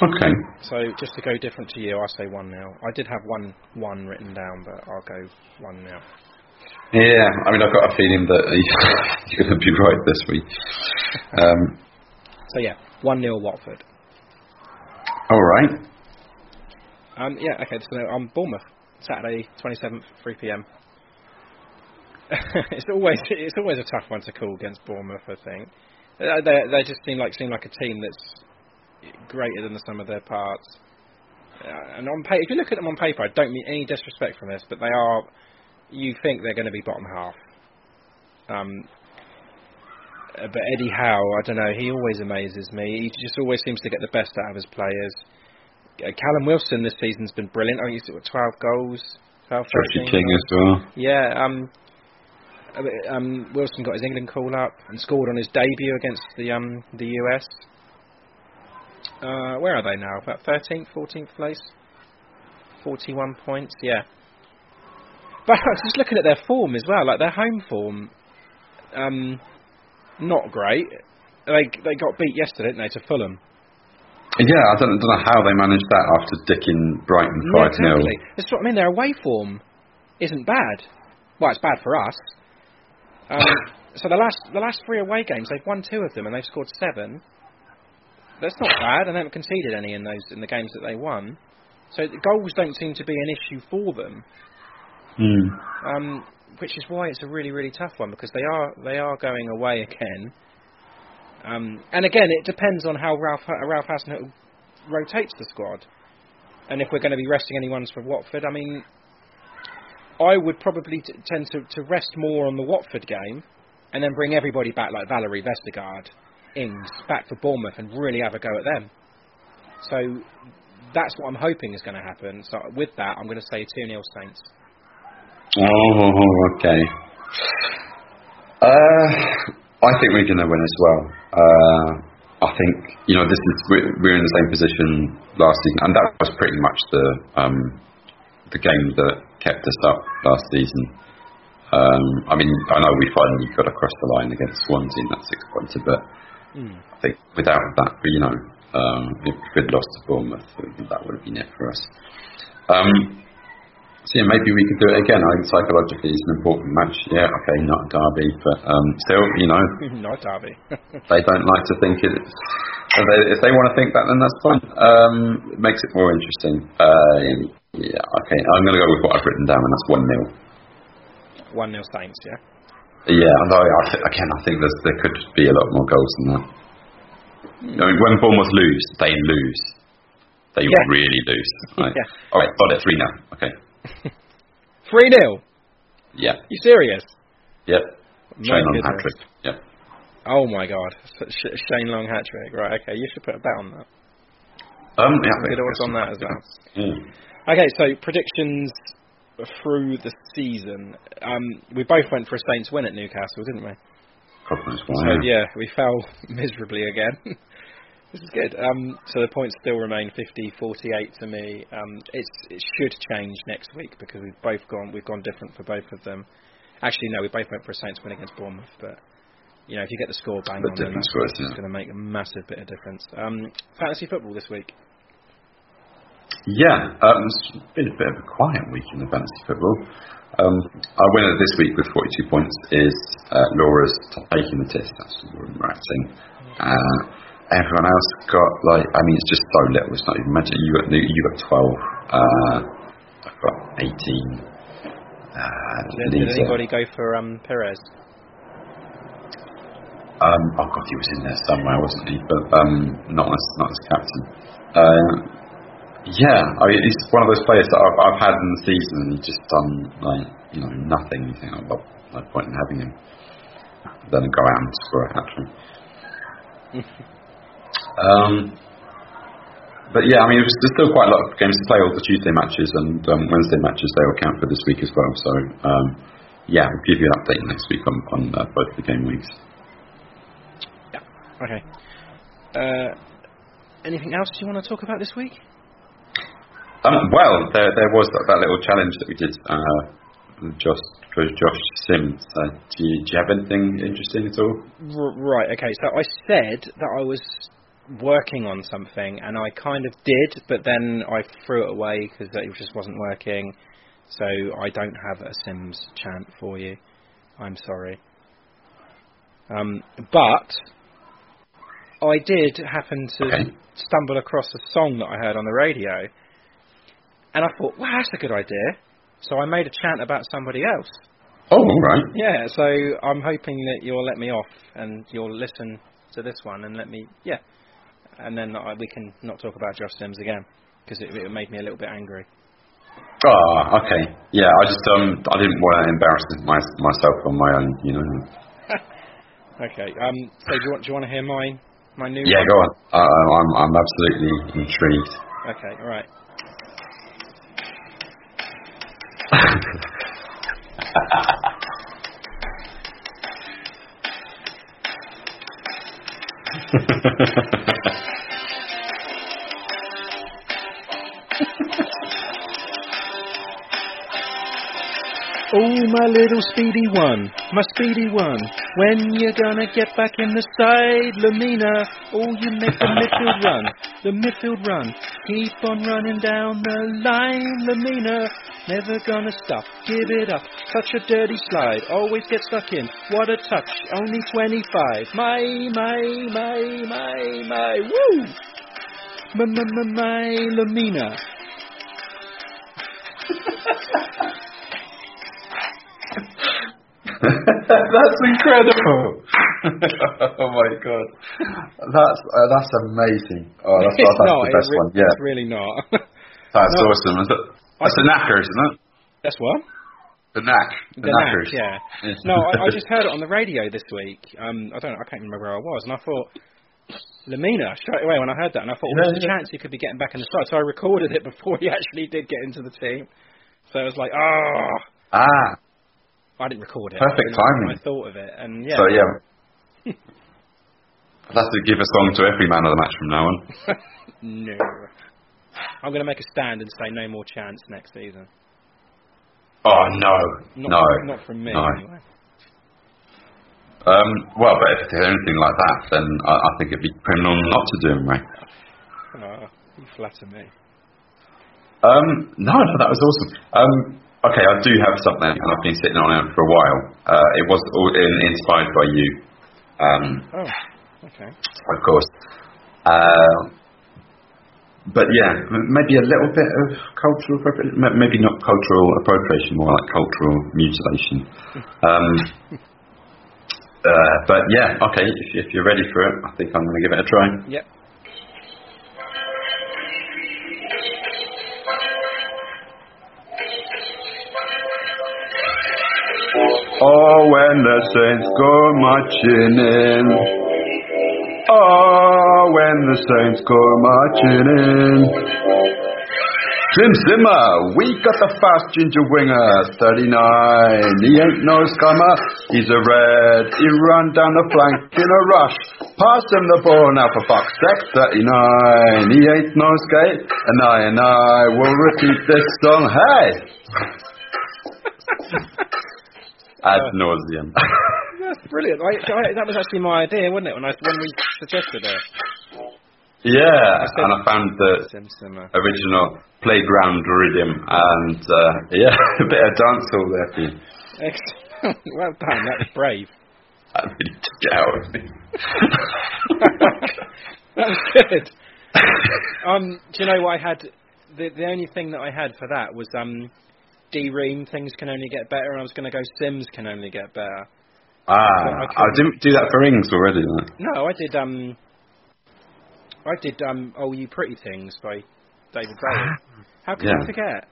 Okay. So just to go different to you, I say one 0 I did have one one written down, but I'll go one 0 Yeah, I mean I've got a feeling that *laughs* you're going to be right this week. Um, so yeah, one 0 Watford. All right. Um, yeah, okay. So I'm um, Bournemouth, Saturday, 27th, 3 p.m. *laughs* it's always it's always a tough one to call against Bournemouth. I think uh, they they just seem like seem like a team that's greater than the sum of their parts. Uh, and on paper, if you look at them on paper, I don't mean any disrespect from this, but they are. You think they're going to be bottom half. Um, uh, but Eddie Howe, I don't know. He always amazes me. He just always seems to get the best out of his players. Uh, Callum Wilson this season's been brilliant. I think he's got 12 goals. 12, Joshie King as well. Yeah, um, um, Wilson got his England call up and scored on his debut against the um, the US. Uh, where are they now? About 13th, 14th place. 41 points, yeah. But I was just looking at their form as well, like their home form, um, not great. They they got beat yesterday, didn't they, to Fulham? Yeah, I don't, don't know how they managed that after dicking Brighton 5 yeah, exactly. That's what I mean. Their away form isn't bad. Well, it's bad for us. Um, *laughs* so the last the last three away games, they've won two of them and they've scored seven. That's not bad, and they haven't conceded any in those in the games that they won. So the goals don't seem to be an issue for them. Mm. Um, which is why it's a really really tough one because they are they are going away again. Um, and again, it depends on how Ralph Ralph Hasenhüttl rotates the squad, and if we're going to be resting anyone for Watford. I mean, I would probably t- tend to, to rest more on the Watford game, and then bring everybody back like Valery Vestergaard, Ings back for Bournemouth, and really have a go at them. So that's what I'm hoping is going to happen. So with that, I'm going to say 2 0 Saints. Oh, okay. Uh, I think we're going to win as well. Uh, I think you know this is we're, we're, in the same position last season, and that was pretty much the um, the game that kept us up last season. Um, I mean, I know we finally got across the line against Swansea in that six pointer, but mm. I think without that, you know, um, if we'd lost to Bournemouth, that would have been it for us. Um, so yeah, maybe we could do it again. I think psychologically it's an important match. Yeah, okay, not derby, but um, still, you know, *laughs* not derby. *laughs* they don't like to think it. If they, if they want to think that, then that's fine. Um, it makes it more interesting. Uh, yeah, okay. I'm going to go with what I've written down, and that's one 0 One 0 Saints, yeah. Yeah, although I th- again, I think there could be a lot more goals than that. Mm. I mean, when Bournemouth lose, they lose. They yeah. really lose. *laughs* Right? yeah. All right, got it. Three now. Okay. *laughs* 3 0? Yeah. You serious? Yep. Shane Long hat trick. Yep. Oh my god. Shane Long hat trick. Right, okay. You should put a bet on that. Um, yeah. Good odds on that as well. Okay, so predictions through the season. Um, we both went for a Saints win at Newcastle, didn't we? why. So yeah, we fell *laughs* miserably again. *laughs* This is good. Um, so the points still remain 50-48 to me. Um, it should change next week because we've both gone we've gone different for both of them. Actually, no, we both went for a Saints win against Bournemouth, but you know if you get the score bang on, then that's yeah. going to make a massive bit of difference. Um, fantasy football this week. Yeah, um, it's been a bit of a quiet week in the fantasy football. Um, our winner this week with 42 points is uh, Laura's taking the test. That's what we're writing. Uh, everyone else got like I mean it's just so little. It's not even imagine you got you got twelve. Uh, I've got eighteen. Uh, did, did anybody go for um, Perez? Um, oh god, he was in there somewhere, wasn't he? But um, not as not as captain. Uh, yeah, I mean, he's one of those players that I've, I've had in the season, and he's just done like you know nothing. You think, oh, well, no point in having him. Then go out and score a hat trick. *laughs* Um, but yeah, I mean, there's still quite a lot of games to play. All the Tuesday matches and um, Wednesday matches they will count for this week as well. So um, yeah, we'll give you an update next week on, on uh, both the game weeks. Yeah. Okay. Uh, anything else you want to talk about this week? Um, well, there there was that, that little challenge that we did. Uh, Josh for Josh Sims. Uh, do, you, do you have anything interesting at all? R- right. Okay. So I said that I was working on something, and I kind of did, but then I threw it away because it just wasn't working. So I don't have a Sims chant for you. I'm sorry. Um, but I did happen to Okay. stumble across a song that I heard on the radio, and I thought, wow, that's a good idea. So I made a chant about somebody else. Oh, all right. Yeah, so I'm hoping that you'll let me off and you'll listen to this one and let me, yeah, and then I, we can not talk about Josh Sims again because it, it made me a little bit angry. Oh, okay. Yeah, I just um, I didn't want to embarrass my, myself on my own, you know. *laughs* Okay. Um. So do you want do you want to hear my my new? Yeah, one? go on. Uh, I'm I'm absolutely intrigued. Okay. All right. *laughs* *laughs* Oh, my little speedy one, my speedy one. When you gonna get back in the side, Lemina? Oh, you make the midfield run, the midfield run. Keep on running down the line, Lemina. Never gonna stop, give it up. Such a dirty slide, always get stuck in. What a touch, only 25. My, my, my, my, my, woo! My, my, my, my, Lemina. *laughs* that's incredible. *laughs* oh my god, that's uh, that's amazing. Oh, that's, that's not, the best it's, re- one. Yeah, it's really not. that's no. awesome. It- That's a knacker, isn't it? That's what? The knack. The, The knack, knackers. yeah. No, I, I just heard it on the *laughs* radio this week. Um, I don't, I can't remember where I was, and I thought Lemina straight away when I heard that, and I thought, well, there's a chance he could be getting back in the side. So I recorded it *laughs* before he actually did get into the team. So it was like, oh, Ah, I didn't record it. Perfect I, timing. I thought of it, and yeah. so yeah. *laughs* I'll have to give a song to every man of the match from now on. no. I'm going to make a stand and say no more chance next season. Oh no, Not, no, not from me no. anyway. Um, well, but if there's anything like that, then I, I think it'd be criminal not to do them, right? Oh, you flatter me. Um, no, no, that was awesome. Um, okay, I do have something, and I've been sitting on it for a while. Uh, it was all in, inspired by you, um, Oh, okay. of course. Uh, but yeah, maybe a little bit of cultural appropriation, maybe not cultural appropriation, more like cultural mutilation. Um, *laughs* uh, but yeah, okay, if, if you're ready for it, I think I'm going to give it a try. Yep. Oh, when the saints go marching in. Oh, when the saints go marching in. Tim Zimmer, we got the fast ginger winger, 39. He ain't no scummer, he's a red. He run down the flank in a rush. Pass him the ball now for fuck's sake, 39. He ain't no skate, and I and I will repeat this song. Hey! *laughs* Ad nauseum. *laughs* Brilliant. I, I, that was actually my idea, wasn't it, when I when we suggested it? yeah, said- and I found the Sim original playground rhythm, and uh, *laughs* yeah, a bit of dancehall there for you. Excellent. *laughs* well done. that's brave. That really took it out of me. *laughs* that was good. Um, do you know what I had? The the only thing that I had for that was um, D Ream things can only get better, and I was going to go Sims can only get better. Ah, I I didn't do that for rings already. Though. No, I did um, I did um, Oh You Pretty Things by David Bowie. How could Yeah. I forget?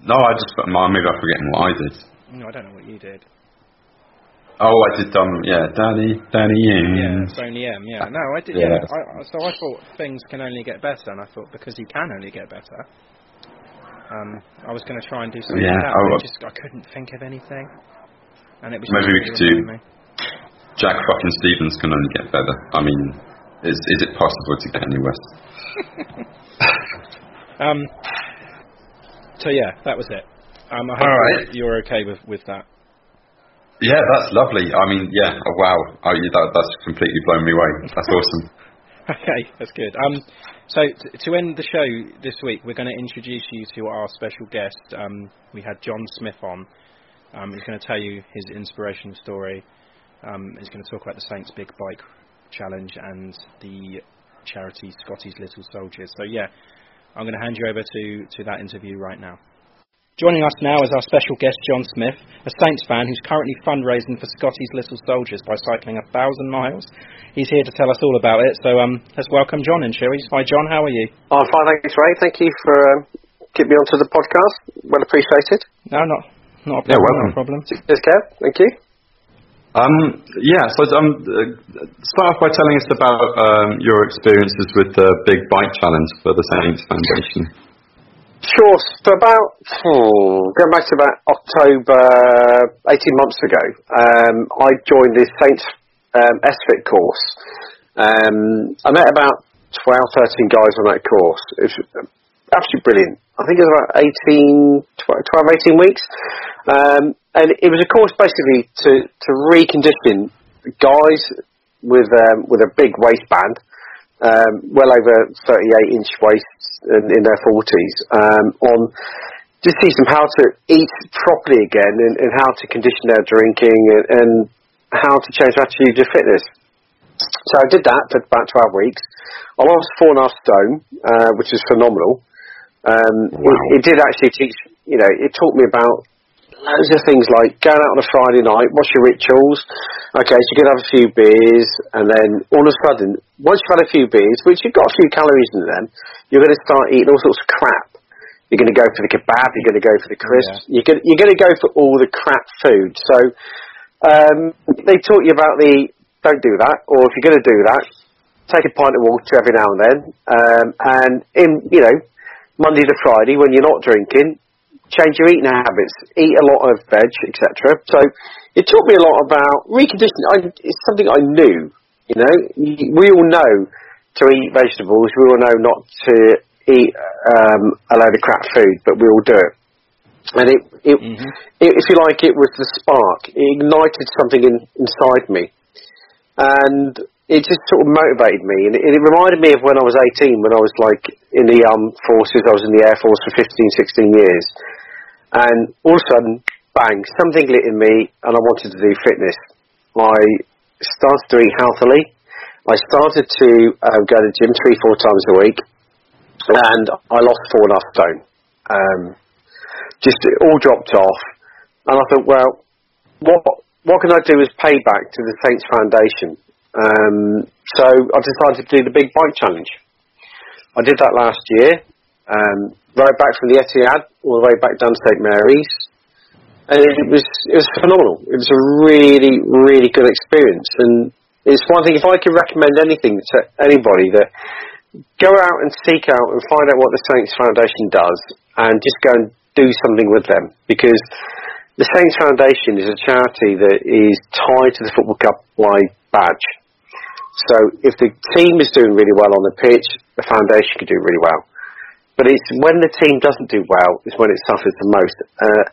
No, I just maybe I'm forgetting what I did. No, I don't know what you did. Oh, I did um, yeah, Danny, Danny Yeah, in. it's only M. Yeah, no, I did. Yeah. Yeah, I, I- so I thought things can only get better, and I thought because you can only get better, um, I was going to try and do something Yeah, like that. oh, but. I just I couldn't think of anything, and it was Maybe we could do- me. Jack fucking Stephens can only get better. I mean, is is it possible to get any worse? *laughs* um. So yeah, that was it. Um, I hope All right. you're okay with with that. Yeah, that's lovely. I mean, yeah, oh, wow. Oh, that, that's completely blown me away. That's awesome. *laughs* *laughs* Okay, that's good. Um, so t- to end the show this week, we're going to introduce you to our special guest. Um, we had Jon Smith on. Um, he's going to tell you his inspirational story. Um, he's going to talk about the Saints Big Bike Challenge and the charity Scotty's Little Soldiers. So yeah, I'm going to hand you over to to that interview right now. Joining us now is our special guest, Jon Smith, a Saints fan who's currently fundraising for Scotty's Little Soldiers by cycling a thousand miles. He's here to tell us all about it, so um, let's welcome Jon in, shall we? Hi, Jon, how are you? I'm fine, thanks, Ray. Thank you for um, getting me onto the podcast. Well appreciated. No, not not a problem. Yeah, welcome. Not a problem. Cheers, Kev. Thank you. Um, yeah, so um, uh, start off by telling us about um, your experiences with the Big Bike Challenge for the Saints Foundation. Sure. So about hmm, going back to about October, 18 months ago, um, I joined the Saints um, SFIT course. Um, I met about 12, 13 guys on that course. It was absolutely brilliant. I think it was about 18, 12, 18 weeks. Um, and it was a course basically to, to recondition guys with um, with a big waistband, um, well over 38 inch waists in, in their 40s, um, on just teach them how to eat properly again and, and how to condition their drinking and, and how to change their attitude to fitness. So I did that for about 12 weeks. I lost four and a half stone, uh, which is phenomenal. Um, Wow. it, it did actually teach, you know, it taught me about loads of things like going out on a Friday night, what's your rituals? Okay, so you can have a few beers, and then all of a sudden, once you've had a few beers, which you've got a few calories in them, you're going to start eating all sorts of crap. You're going to go for the kebab, you're going to go for the crisps, you're, going, you're going to go for all the crap food. So um, they taught you about the don't do that, or if you're going to do that, take a pint of water every now and then. Um, and in you know Monday to Friday when you're not drinking, change your eating habits, eat a lot of veg, etc. So it taught me a lot about reconditioning. I, it's something I knew. You know, we all know to eat vegetables. We all know not to eat um, a load of crap food, but we all do it. And it, it, it, if you like, it was the spark. It ignited something in, inside me and it just sort of motivated me. And it, it reminded me of when I was 18, when I was like in the armed forces. I was in the air force for 15, 16 years, and all of a sudden, bang! Something lit in me, and I wanted to do fitness. I started to eat healthily. I started to uh, go to the gym three, four times a week, and I lost four and a half stone. Um, just it all dropped off, and I thought, well, what what can I do as payback to the Saints Foundation? Um, so I decided to do the Big Bike Challenge. I did that last year. Um, back from the Etihad all the way back down to St Mary's, and it was it was phenomenal. It was a really really good experience, and it's one thing if I could recommend anything to anybody that go out and seek out and find out what the Saints Foundation does, and just go and do something with them because the Saints Foundation is a charity that is tied to the Football Cup wide badge. So if the team is doing really well on the pitch, the foundation could do really well. But it's when the team doesn't do well is when it suffers the most. Uh,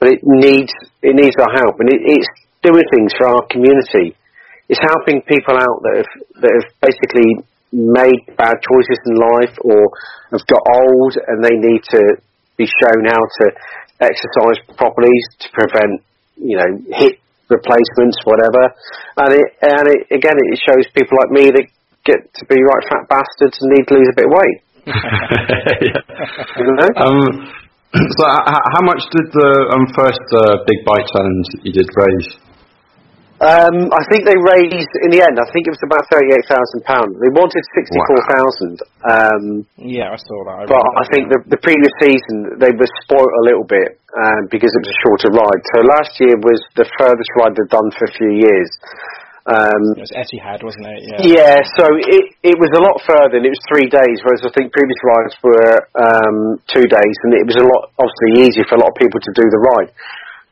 but it needs it needs our help, and it, it's doing things for our community. It's helping people out that have that have basically made bad choices in life or have got old and they need to be shown how to exercise properly to prevent, you know, hip replacements, whatever. And it, and it, again, it shows people like me that get to be right fat bastards and need to lose a bit of weight. *laughs* You know? um, *clears throat* so, h- how much did the um, first uh, Big Bike Challenge you did raise? Um, I think they raised in the end. I think it was about thirty-eight thousand pounds. They wanted sixty-four thousand, um, Yeah, I saw that. but remember I think the, the previous season they were spoilt a little bit um, because it was a shorter ride. So last year was the furthest ride they've done for a few years. Um, it was Etihad, wasn't it? Yeah. Yeah, so it it was a lot further, and it was three days, whereas I think previous rides were um, two days, and it was a lot obviously easier for a lot of people to do the ride.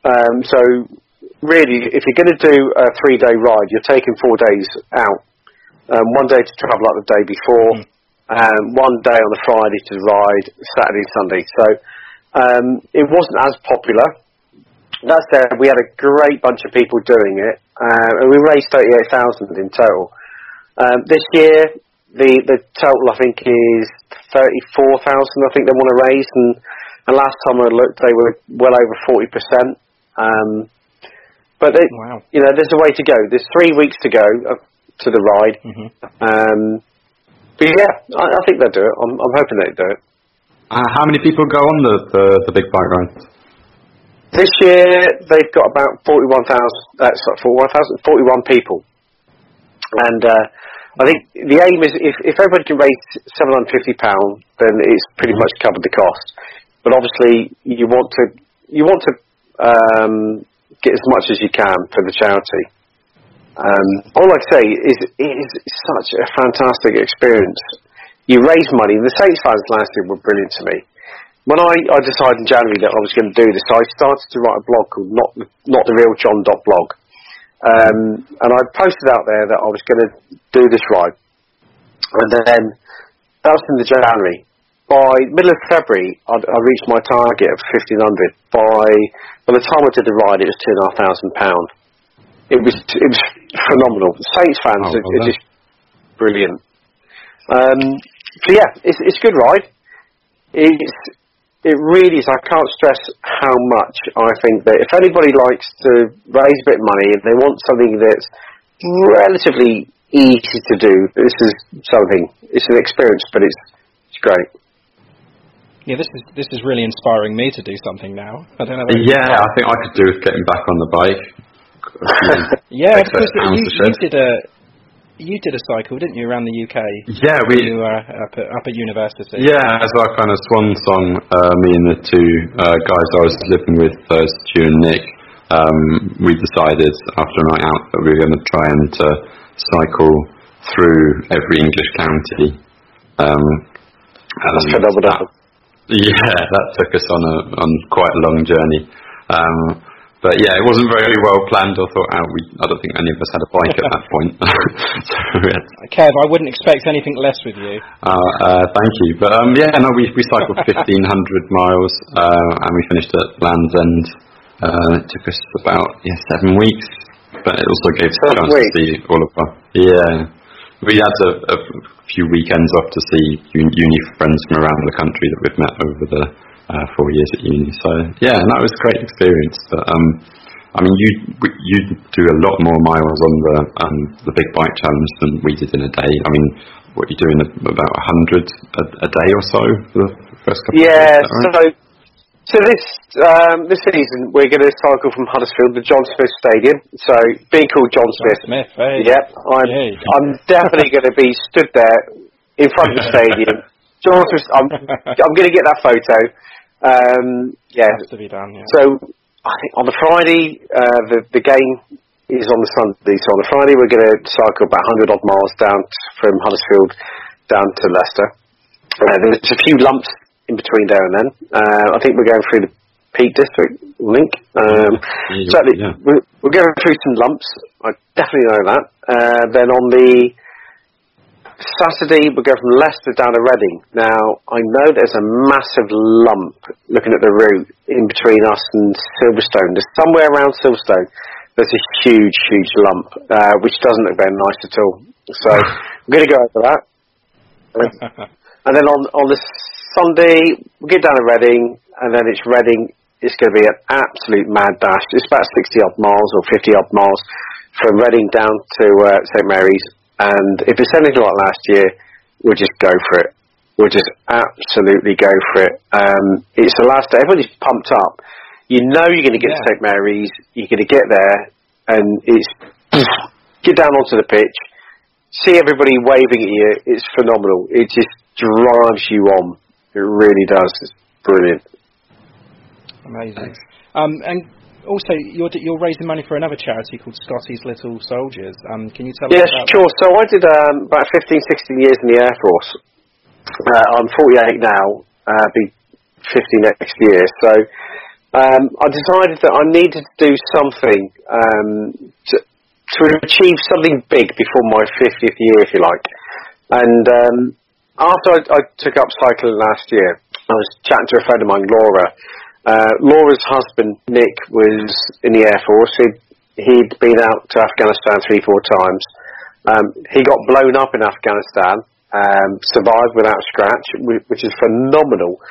Um, so really, if you're going to do a three day ride, you're taking four days out. Um, one day to travel up the day before, mm. um, one day on the Friday to ride, Saturday and Sunday. So um, it wasn't as popular. That said, we had a great bunch of people doing it, uh, and we raised 38,000 in total. Um, this year, the the total I think is 34,000. I think they want to raise, and, and last time I looked, they were well over 40 percent. Um, but they, wow. you know, there's a way to go. There's three weeks to go uh, to the ride. Mm-hmm. Um, but yeah, I, I, think they'll do it. I'm, I'm hoping they do it. Uh, how many people go on the, the, the big bike ride? This year they've got about 41,000, uh, sorry, 41,000, 41 people. And uh, I think the aim is if, if everybody can raise £750, then it's pretty mm-hmm. much covered the cost. But obviously you want to, you want to um, get as much as you can for the charity. Um, all I say is it is such a fantastic experience. You raise money. The Saints fans last year were brilliant to me. When I, I decided in January that I was going to do this, I started to write a blog called Not Not the Real Jon dot blog, um, and I posted out there that I was going to do this ride, and then that was in the January. By middle of February, I'd, I reached my target of fifteen hundred. By by the time I did the ride, it was two and a half thousand pound. It was it was phenomenal. Saints fans oh, are, are just brilliant. Um, so yeah, it's it's a good ride. It's it really is. I can't stress how much I think that if anybody likes to raise a bit of money, if they want something that's relatively easy to do, this is something. It's an experience, but it's it's great. Yeah, this is this is really inspiring me to do something now. I don't know. Yeah, I think I could do with getting back on the bike. *laughs* yeah, because you, you did a you did a cycle, didn't you, around the UK? Yeah, we you were up at, up at university. Yeah, as our kind of swan song, uh, me and the two uh, guys I was living with, uh, Stu and Nick, um, we decided after a night out that we were going to try and uh, cycle through every English county. Um, That's phenomenal. Yeah, *laughs* that took us on a on quite a long journey. Um, but yeah, it wasn't very well planned or thought out. We, I don't think any of us had a bike at that point. *laughs* so had... Kev, I wouldn't expect anything less with you. Uh, uh, thank you. But um, yeah, no, we we cycled *laughs* 1,500 miles uh, and we finished at Land's End. Uh, it took us about yeah seven weeks, but it also gave us a chance to see all of our yeah we had a, a, few weekends off to see uni friends from around the country that we've met over the uh, four years at uni. So yeah, and that was a great experience. But um, I mean, you you do a lot more miles on the um, the big bike challenge than we did in a day. I mean, what you doing about a hundred a day or so for the first couple? Yeah, of days, right? so so this um, this season we're going to cycle from Huddersfield to John Smith Stadium. So being called John Smith, John Smith, hey. yep, I'm. I'm definitely going to be stood there in front of the stadium. *laughs* John Smith, I'm I'm going to get that photo. Um, yeah, has to be done. Yeah. So I think on the Friday uh, the the game is on the Sunday. So on the Friday we're going to cycle about 100 odd miles down from Huddersfield down to Leicester. Uh, there's a few lumps in between there and then. Uh, I think we're going through the Peak District link. Um, yeah, certainly, yeah. we're, we're, going through some lumps. I definitely know that. Uh, then on the Saturday, we're going from Leicester down to Reading. Now, I know there's a massive lump looking at the route in between us and Silverstone. There's somewhere around Silverstone. There's a huge, huge lump, uh, which doesn't look very nice at all. So, *laughs* I'm going to go over that. *laughs* and then on on the Sunday, we get down to Reading, and then it's Reading. It's going to be an absolute mad dash. It's about 60 odd miles or 50 odd miles from Reading down to uh, St Mary's. And if it's anything like last year, we'll just go for it. We'll just absolutely go for it. Um, it's the last day. Everybody's pumped up. You know you're going to get yeah. to St Mary's. You're going to get there, and it's *clears throat* get down onto the pitch, see everybody waving at you. It's phenomenal. It just drives you on. It really does. It's brilliant. Amazing. Um, and also, you're you're raising money for another charity called Scotty's Little Soldiers. Um, can you tell yes, us? Yes, sure. So I did um, about 15, 16 years in the Air Force. Uh, I'm 48 now. Uh, be 50 next year. So um, I decided that I needed to do something um, to, to to achieve something big before my 50th year, if you like. And um, after I, I took up cycling last year, I was chatting to a friend of mine, Laura. Uh, Laura's husband, Nick, was in the Air Force. He'd, he'd been out to Afghanistan three, four times. Um, he got blown up in Afghanistan, um, survived without scratch, which is phenomenal.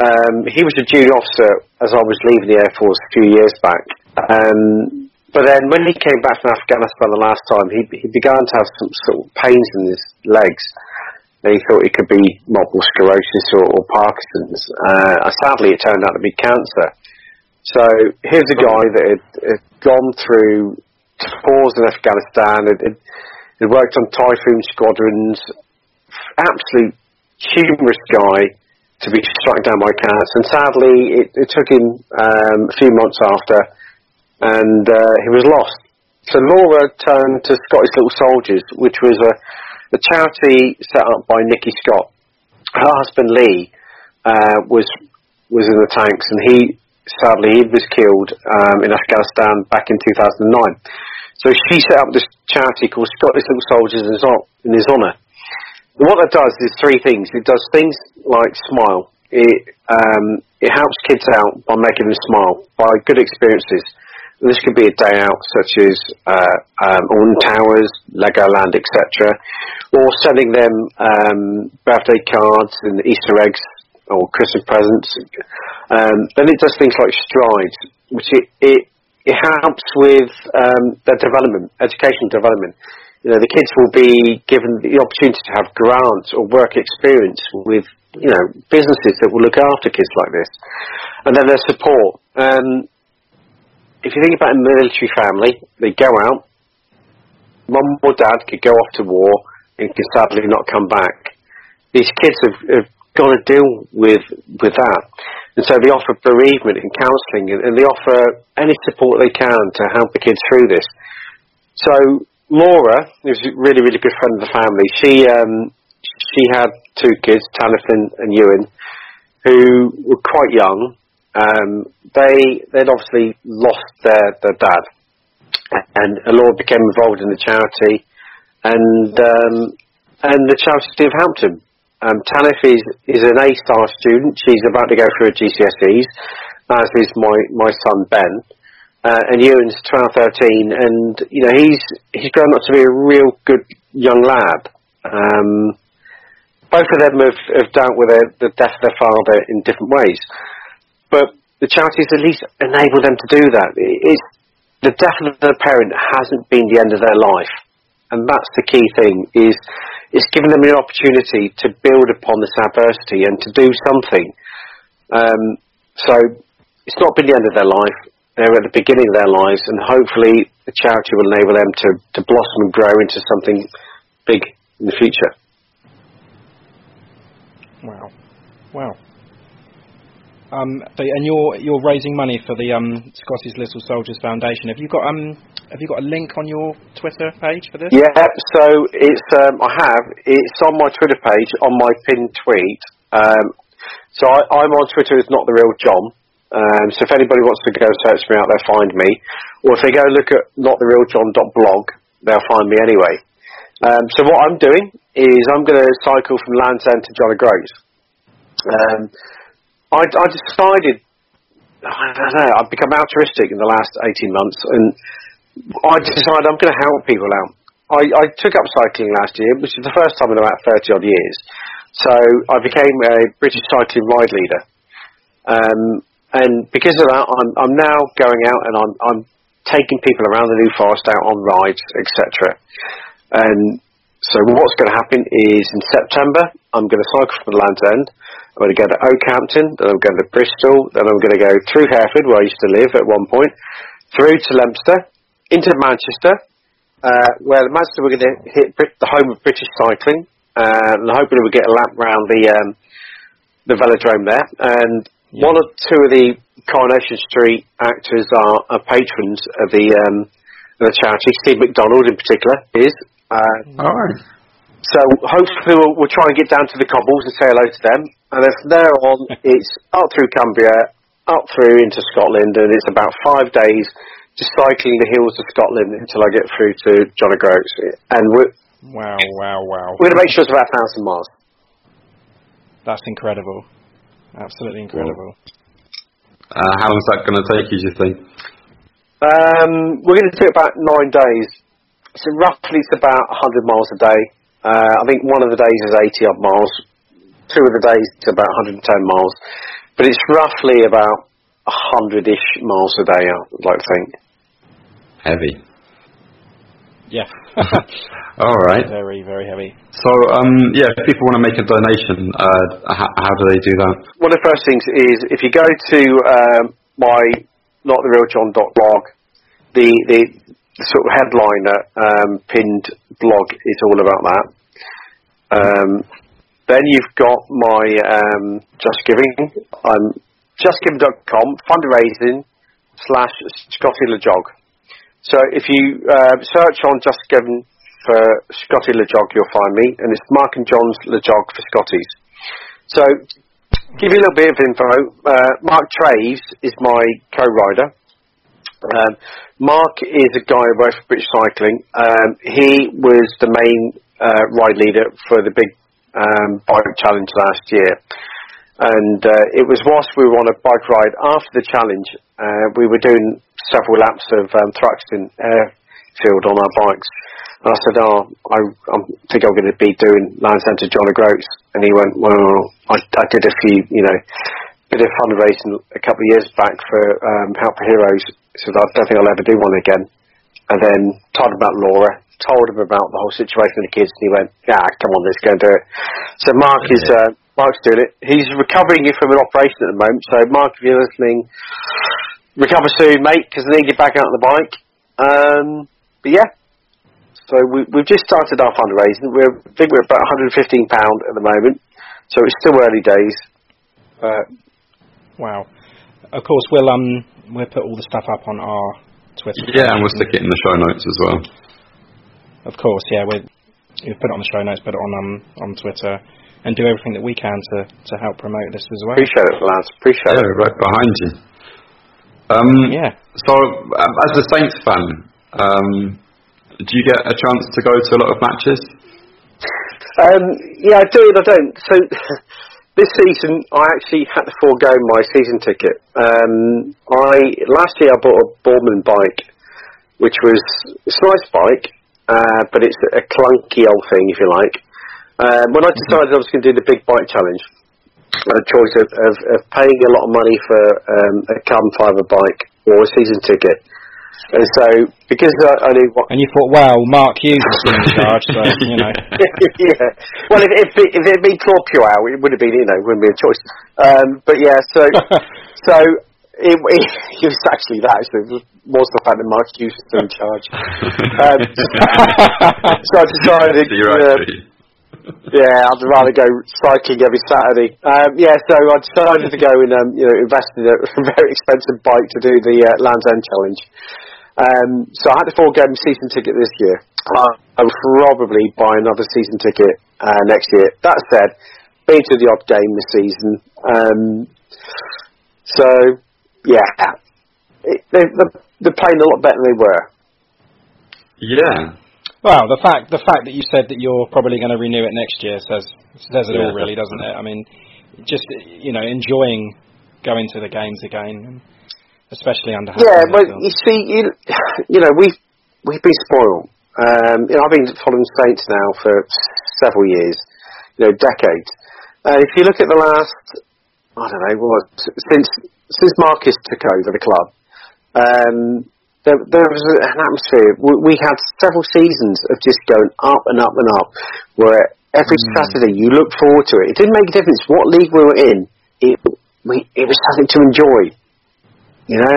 Um, he was a junior officer as I was leaving the Air Force a few years back. Um, but then when he came back from Afghanistan the last time, he, he began to have some sort of pains in his legs. He thought it could be multiple sclerosis or, or Parkinson's. Uh, sadly, it turned out to be cancer. So here's a guy that had, had gone through tours in Afghanistan, had, had, had worked on Typhoon squadrons, absolute humorous guy to be struck down by cancer. And sadly, it, it took him um, a few months after and uh, he was lost. So Laura turned to Scotty's Little Soldiers, which was a, a charity set up by Nikki Scott. Her husband Lee uh, was was in the tanks, and he sadly he was killed um, in Afghanistan back in 2009. So she set up this charity called Scotty's Little Soldiers in his honour. What that does is three things. It does things like smile. It um, it helps kids out by making them smile by good experiences. This could be a day out, such as uh, um, Alton Towers, Legoland, etc., or sending them um, birthday cards and Easter eggs or Christmas presents. Um, then it does things like strides, which it it, it helps with um, their development, education development. You know, the kids will be given the opportunity to have grants or work experience with you know businesses that will look after kids like this, and then their support. Um, if you think about a military family, they go out, mum or dad could go off to war and can sadly not come back. These kids have, have got to deal with with that, and so they offer bereavement and counselling, and, and they offer any support they can to help the kids through this. So Laura, who's a really really good friend of the family, she um, she had two kids, Tanathan and Ewan, who were quite young, um, they they'd obviously lost their, their dad, and Laura became involved in the charity, and um, and the charity helped him. Um, Tanif is is an A star student. She's about to go through her GCSEs, as is my my son Ben. Uh, and Ewan's 12, 13, and you know he's he's grown up to be a real good young lad. Um, both of them have, have dealt with their, the death of their father in different ways but the charities at least enable them to do that. It's, the death of the parent hasn't been the end of their life, and that's the key thing. Is it's given them an opportunity to build upon this adversity and to do something. Um, so it's not been the end of their life. They're at the beginning of their lives, and hopefully the charity will enable them to, to blossom and grow into something big in the future. Wow. Wow. Um, and you're you're raising money for the um, Scotty's Little Soldiers Foundation. Have you got um have you got a link on your Twitter page for this? Yeah, so it's um, I have it's on my Twitter page on my pinned tweet. Um, so I, am on Twitter as not the real Jon. Um, so if anybody wants to go search me out there, find me. Or if they go look at nottherealjon.blog, they'll find me anyway. Um, so what I'm doing is I'm going to cycle from Land's End to John O'Groats. Um, I, I decided, I don't know, I've become altruistic in the last 18 months and I decided I'm going to help people out. I, I took up cycling last year, which is the first time in about 30 odd years. So I became a British cycling ride leader. Um, and because of that, I'm, I'm now going out and I'm, I'm taking people around the New Forest out on rides, etc. And so what's going to happen is in September, I'm going to cycle from the Land's End. I'm going to go to Okehampton, then I'm going to Bristol, then I'm going to go through Hereford, where I used to live at one point, through to Leominster, into Manchester, uh, where the Manchester we're going to hit the home of British cycling, uh, and hopefully we'll get a lap round the um, the velodrome there. And yeah. one or two of the Coronation Street actors are, are patrons of the um, of the charity. Steve McDonald, in particular, is. Uh, All right. So hopefully we'll, we'll, try and get down to the cobbles and say hello to them. And then from there on, *laughs* it's up through Cumbria, up through into Scotland, and it's about five days just cycling the hills of Scotland until I get through to John O'Groats. And we're, Wow, wow, wow. we're going to make sure it's about a thousand miles. That's incredible. Absolutely incredible. Uh, how long's that going to take you, do you think? Um, we're going to do it about nine days. So roughly it's about 100 miles a day. Uh, I think one of the days is 80 odd miles. Two of the days it's about 110 miles. But it's roughly about 100-ish miles a day, I'd like to think. Heavy. Yeah. *laughs* All right. very, very heavy. So, um, yeah, if people want to make a donation, uh, how, how do they do that? One of the first things is if you go to um, my nottherealjon.blog, the, the sort of headliner um, pinned blog is all about that. Um, then you've got my um, Just Giving. I'm justgiving.com, fundraising slash Scotty LeJog. So if you uh, search on Just Giving for Scotty LeJog, you'll find me, and it's Mark and Jon's LeJog for Scotties. So give you a little bit of info. Uh, Mark Traves is my co-rider. Um, Mark is a guy who works for British Cycling. Um, he was the main uh, ride leader for the big um, bike challenge last year. And uh, it was whilst we were on a bike ride after the challenge, uh, we were doing several laps of um, Thruxton airfield on our bikes. And I said, oh, I, I think I'm going to be doing Land's End to John O'Groats. And he went, well, I, I did a few, you know, bit of fundraising a couple of years back for um, Help for Heroes. so I don't think I'll ever do one again. And then told him about Laura, told him about the whole situation with the kids, and he went, yeah, come on, let's go and do it. So Mark is, uh, Mark's doing it. He's recovering from an operation at the moment. So Mark, if you're listening, recover soon, mate, because I need you back out on the bike. Um, but yeah, so we, we've just started our fundraising. We're, I think we're about 115 pound at the moment. So it's still early days. Uh, Wow. Of course, we'll um we'll put all the stuff up on our Twitter. Yeah, and we'll stick it in the show notes as well. Of course, yeah. We we'll put it on the show notes, put it on um on Twitter, and do everything that we can to to help promote this as well. appreciate it, lads. Appreciate Yeah, it. right behind you. Um, Yeah. So, um, as a Saints fan, um, do you get a chance to go to a lot of matches? Um, yeah, I do and I don't. So this season, I actually had to forego my season ticket. Um, I last year I bought a Boardman bike, which was it's a nice bike, uh, but it's a clunky old thing, if you like. Um, when I decided I was going to do the big bike challenge, I had a choice of, of, of paying a lot of money for um, a carbon fibre bike or a season ticket. And so, because I, I knew what And you thought, well, Mark Hughes is in charge, so you know. *laughs* yeah. Well, if, if, it, if it had been Claude Puel, it would have been, you know, wouldn't be a choice. Um, but yeah, so *laughs* so it, it, it was actually that. So it was the fact that Mark Hughes was still in charge. Um, *laughs* so I decided, So you're uh, yeah, I'd rather go cycling every Saturday. Um, yeah, so I decided to go and um, you know invest in a very expensive bike to do the uh, Land's End Challenge. Um, so I had to forego my season ticket this year. Uh, I will probably buy another season ticket uh, next year. That said, been to the odd game this season. Um, so yeah, it, they, they're, they're playing a lot better than they were. Yeah. Well, the fact the fact that you said that you're probably going to renew it next year says says it all, really, doesn't it? I mean, just you know, enjoying going to the games again, and especially under Yeah, but you see, you, you know, we've we've been spoiled. Um, you know, I've been following Saints now for several years, you know, decades. And if you look at the last, I don't know, what since since Markus took over the club, um, there, there was an atmosphere. We, we had several seasons of just going up and up and up, where every Saturday you looked forward to it. It didn't make a difference what league we were in. It we, it was something to enjoy. You know,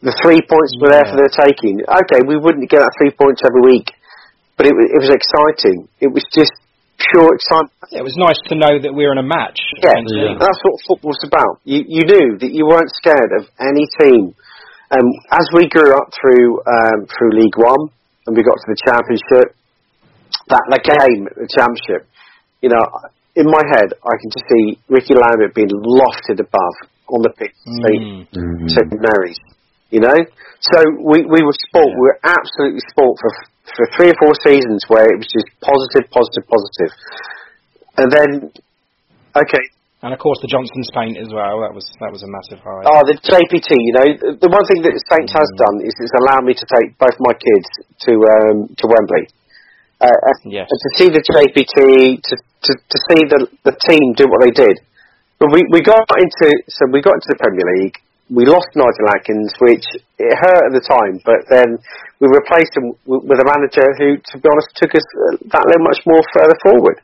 the three points were there Yeah. for the taking. Okay, we wouldn't get that three points every week, but it, it was exciting. It was just pure excitement. it was nice to know that we were in a match. Yeah, Yeah. That's what football's about. You you knew that you weren't scared of any team. And as we grew up through um, through League One and we got to the Championship, that the game, the Championship, you know, in my head I can just see Ricky Lambert being lofted above on the pitch, St. Mm. Mm. St Mary's. You know, so we we were sport. Yeah. We were absolutely sport for for three or four seasons where it was just positive, positive, positive, positive, and then okay, And of course, the Johnstone's Paint as well. That was that was a massive high. Oh, the JPT. You know, the one thing that Saints has done is it's allowed me to take both my kids to um, to Wembley. Uh, and Yes. and to see the JPT, to, to, to see the the team do what they did. But we, we got into so we got into the Premier League. We lost Nigel Adkins, which it hurt at the time, but then we replaced him with, with a manager who, to be honest, took us uh, that little much more further forward.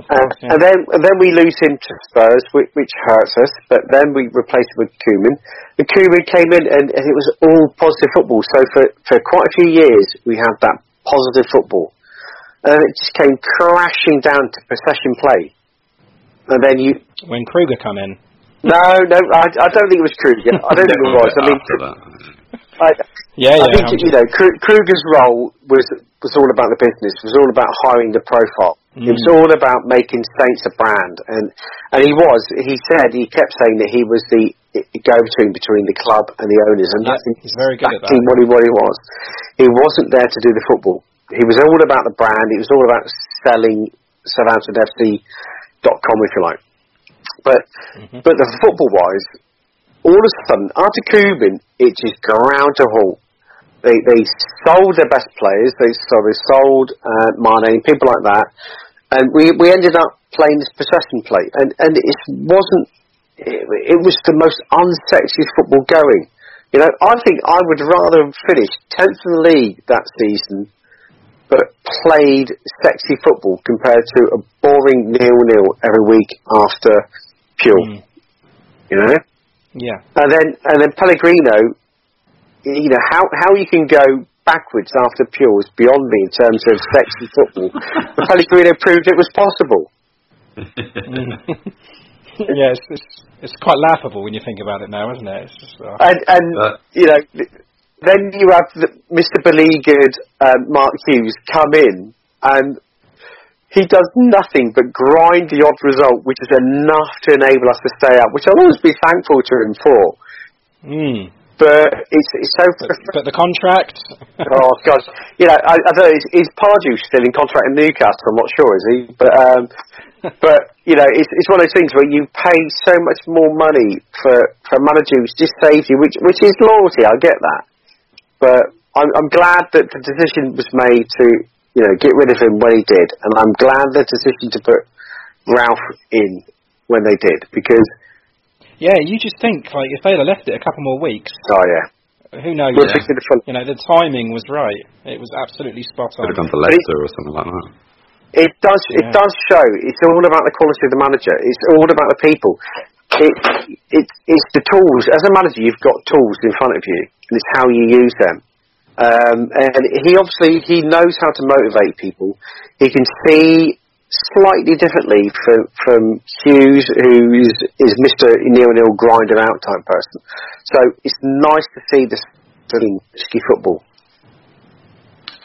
Uh, yeah. And then and then we lose him to Spurs, which, which hurts us. But then we replace him with Koeman. And Koeman came in, and, and it was all positive football. So for for quite a few years, we had that positive football, and it just came crashing down to possession play. And then you when Krueger come in. no no I, I don't think it was Krueger. I don't think it was. I *laughs* mean, After that. I, Yeah, yeah. I think I'm you know Krueger's role was was all about the business. Was all about hiring the profile. It was Mm. all about making Saints a brand, and and he was. He said he kept saying that he was the go between between the club and the owners, and Yeah, that's he's very good at exactly that. what he what he was. He wasn't there to do the football. He was all about the brand. It was all about selling SouthamptonFC.com, if you like. But Mhm. but the football wise, all of a sudden, after Koeman, it just ground to halt. They they sold their best players. They so they sold uh, Mane, people like that, and we we ended up playing this possession play, and and it wasn't. It, it was the most unsexy football going. You know, I think I would rather have finished tenth in the league that season, but played sexy football compared to a boring nil-nil every week after Puel. Mm. You know. Yeah. And then and then Pellegrino, you know how how you can go backwards after Puel is beyond me in terms of sexy football. but *laughs* Pellegrino proved it was possible. *laughs* yeah, it's, it's it's quite laughable when you think about it now, isn't it? It's just, uh, And and Uh, you know then you have the, Mr. Beleaguered um, Mark Hughes come in and. He does nothing but grind the odd result, which is enough to enable us to stay up, which I'll always be thankful to him for. mm. But it's, it's so but, but the contract. *laughs* oh gosh, you know, I, I don't know. Is, is Pardew still in contract in Newcastle? I'm not sure, is he? But um, *laughs* but you know, it's it's one of those things where you pay so much more money for for a manager who's just saved you, which which is loyalty. I get that, but I'm I'm glad that the decision was made to you know get rid of him when he did, and I'm glad the decision to put Ralph in when they did because yeah, you just think like if they'd have left it a couple more weeks, oh yeah, who knows? we're fixing the front. You know, the timing was right. It was absolutely spot Could have on. gone to Leicester or something like that. It does. It does show. It's all about the quality of the manager. It's all about the people. It, it, it's the tools. As a manager, you've got tools in front of you, and it's how you use them. Um, and he obviously he knows how to motivate people. He can see slightly differently from from Hughes, who is is Mister Neil nil grinder out type person. So it's nice to see this team ski football.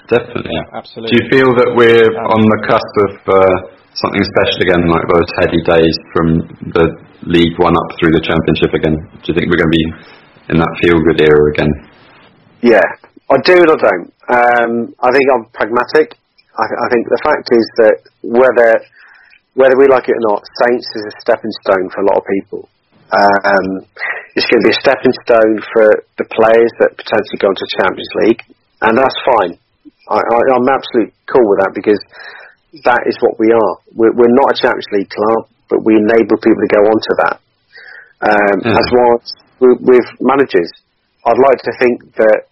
Definitely. Yeah, Do you feel that we're Um, on the cusp of uh, something special again, like those heady days from the League One up through the Championship again? Do you think we're going to be in that feel-good era again? Yeah, I do and I don't. Um, I think I'm pragmatic. I, I think the fact is that whether whether we like it or not, Saints is a stepping stone for a lot of people. Um, it's going to be a stepping stone for the players that potentially go into Champions League, and that's fine. I, I, I'm absolutely cool with that because that is what we are. We're, we're not a Champions League club, but we enable people to go onto that. Um, Yeah. As well as with, managers, I'd like to think that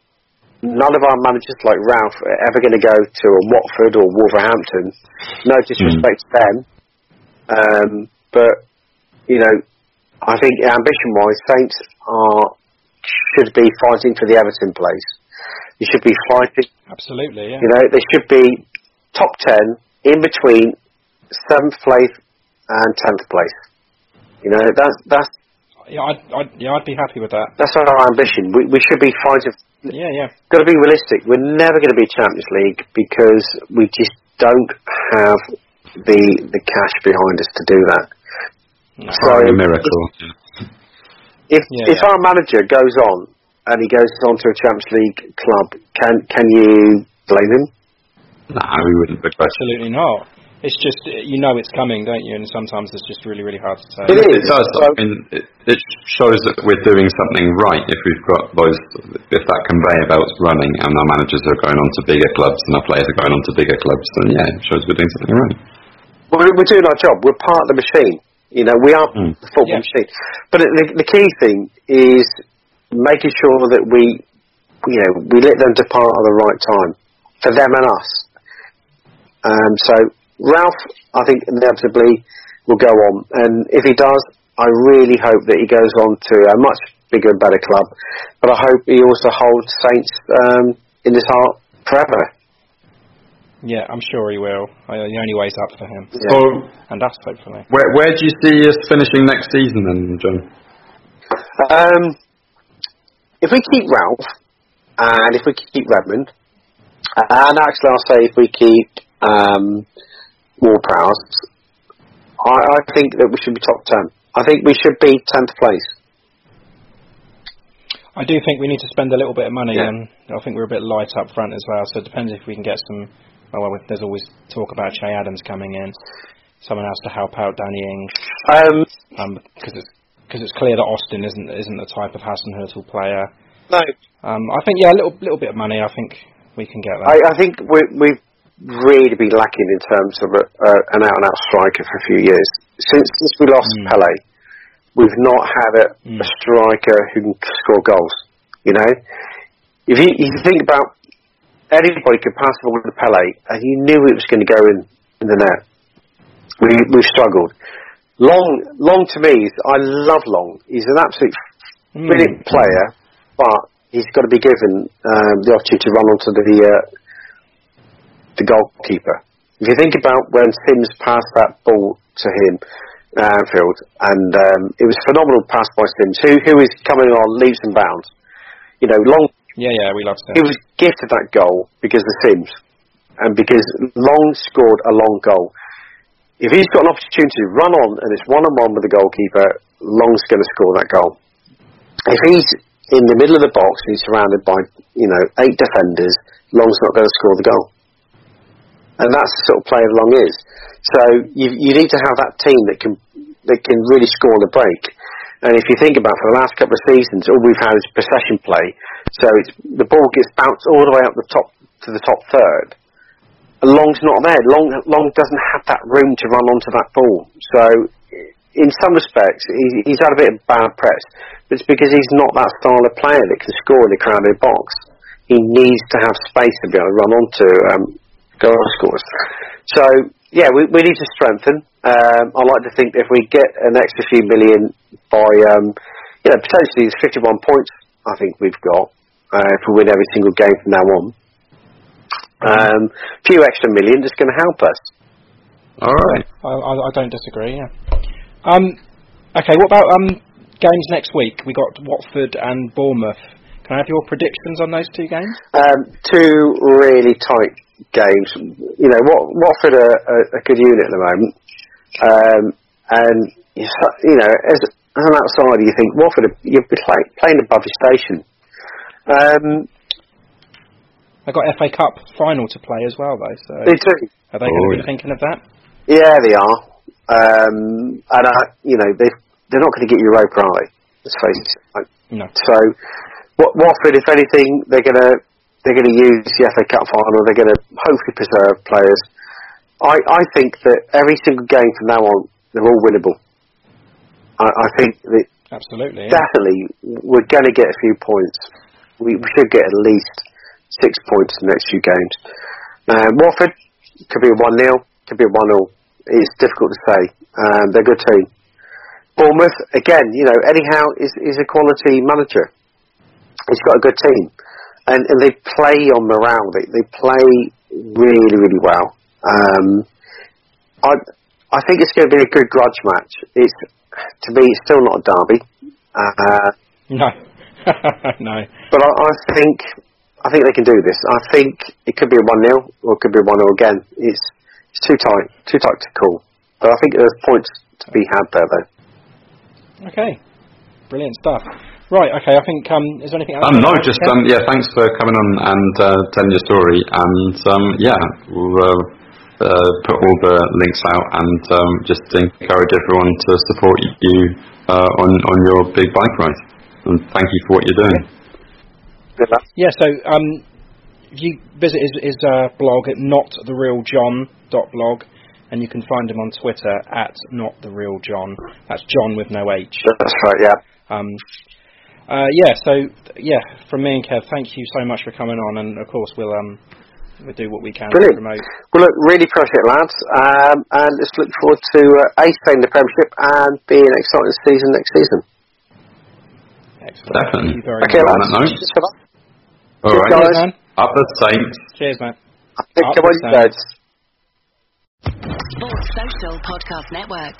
none of our managers like Ralph are ever going to go to a Watford or Wolverhampton. No disrespect to them, um, but you know, I think ambition-wise, Saints are should be fighting for the Everton place. You should be fighting. Absolutely, yeah. You know, they should be top ten in between seventh place and tenth place. You know, that's that's Yeah, I'd, I'd, yeah, I'd be happy with that. that's our ambition. We we should be fighting. Yeah, yeah. Got to be realistic. We're never going to be Champions League because we just don't have the the cash behind us to do that. No. So a miracle. if Yeah, if yeah. our manager goes on and he goes on to a Champions League club, can can you blame him? Nah, we wouldn't. Absolutely not. It's just you know it's coming, don't you? And sometimes it's just really, really hard to say. It is. It It is. does. So- I mean, it, it shows that we're doing something right if we've got those, if that conveyor belt's running and our managers are going on to bigger clubs and our players are going on to bigger clubs, then yeah, it shows we're doing something right. We're, we're doing our job. We're part of the machine. You know, we are Mm. the football Yeah. machine. But the, the key thing is making sure that we, you know, we let them depart at the right time for them and us. Um, so Ralph, I think inevitably will go on, and if he does, I really hope that he goes on to a much bigger and better club. But I hope he also holds Saints um, in his heart forever. Yeah, I'm sure he will. Uh, The only way's up for him, So, and us hopefully. where where do you see us finishing next season then, Jon? Um, if we keep Ralph, and if we keep Redmond, and actually I'll say if we keep um, Ward-Prowse, I, I think that we should be top 10. I think we should be 10th place. I do think we need to spend a little bit of money, Yeah. and I think we're a bit light up front as well. So it depends if we can get some. Well, well there's always talk about Che Adams coming in, someone else to help out Danny Ings, Um, because it's because it's clear that Austin isn't isn't the type of Hasenhüttl player. no, Um, I think yeah, a little little bit of money. I think we can get I, that. I think we, we've really been lacking in terms of a, uh, an out-and-out striker for a few years. Since, since we lost Mm. Pellè, we've not had a, Mm. a striker who can score goals. You know, if you, if you think about anybody could pass the ball to Pellè, and you knew it was going to go in, in the net. We we've struggled. Long, Long to me, is, I love Long. He's an absolute Mm. brilliant player, but he's got to be given um, the opportunity to run onto the uh, the goalkeeper. If you think about when Sims passed that ball to him, uh, Anfield, and um, it was a phenomenal pass by Sims, who who is coming on leaps and bounds. You know, Long Yeah, yeah, we love Sims. he was gifted that goal because of Sims, and because Long scored a long goal. If he's got an opportunity to run on and it's one on one with the goalkeeper, Long's going to score that goal. If he's in the middle of the box and he's surrounded by you know eight defenders, Long's not going to score the goal. And that's the sort of player Long is. So you you need to have that team that can that can really score the break. And if you think about for the last couple of seasons, all we've had is possession play. So the ball gets bounced all the way up the top to the top third. And Long's not there. Long Long doesn't have that room to run onto that ball. So in some respects, he, he's had a bit of bad press. But it's because he's not that style of player that can score in a crowded box. He needs to have space to be able to run onto um, goal scores. So yeah, we, we need to strengthen. Um, I like to think that if we get an extra few million by, um, you know, potentially it's 51 points. I think we've got uh, if we win every single game from now on. Um, a few extra million is going to help us. All right. I, I, I don't disagree. Yeah. Um. Okay. What about um games next week? We got Watford and Bournemouth. Can I have your predictions on those two games? Um, two really tight games. You know, Wat- Watford are a, a good unit at the moment, um, and you know, as, as an outsider, you think Watford are, you're play, playing above your station. Um, They got FA Cup final to play as well, though. So they do. are they Oh, going to be thinking of that? Yeah, they are. Um, and I, you know, they they're not going to get Europa, are they? Let's face it. Like, No. So, Wat- Watford, if anything, they're going to they're going to use the FA Cup final. They're going to hopefully preserve players. I, I think that every single game from now on, they're all winnable. I, I think that Absolutely. Yeah. definitely we're going to get a few points. We, we should get at least six points in the next few games. Uh, Watford could be a 1 0, could be a 1 0. It's difficult to say. Um, they're a good team. Bournemouth, again, you know, anyhow is, is a quality manager. He's got a good team. And, and they play on morale. They, they play really, really well. Um, I, I think it's going to be a good grudge match. It's, to me, it's still not a derby. Uh, No. *laughs* no. but I, I think I think they can do this. I think it could be a one 0 or it could be a one 0 again. It's it's too tight, too tight to call. But I think there's points to be had there though. Okay. Brilliant stuff. Right, okay, I think, um, is there anything else? Um, no, just, um, yeah, thanks for coming on and uh, telling your story. And, um, yeah, we'll uh, uh, put all the links out and um, just encourage everyone to support you uh, on, on your big bike ride. And thank you for what you're doing. Good luck. Yeah, so um, if you visit his, his uh, blog at nottherealjon.blog, and you can find him on Twitter at nottherealjohn. That's Jon with no H. That's right, yeah. Um, uh, yeah, so yeah, from me and Kev, thank you so much for coming on, and of course we'll um, we'll do what we can Brilliant. to promote. Well, look, really appreciate it, lads. Um, and let's look forward to uh, A, staying in the Premiership and B, an exciting season next season. Excellent. Definitely. Thank you very Okay, much. lads. Cheers, All Cheers, right. guys. Man. Up the Saints. Cheers, man. Come on, Up the you. Sports Social Podcast Network.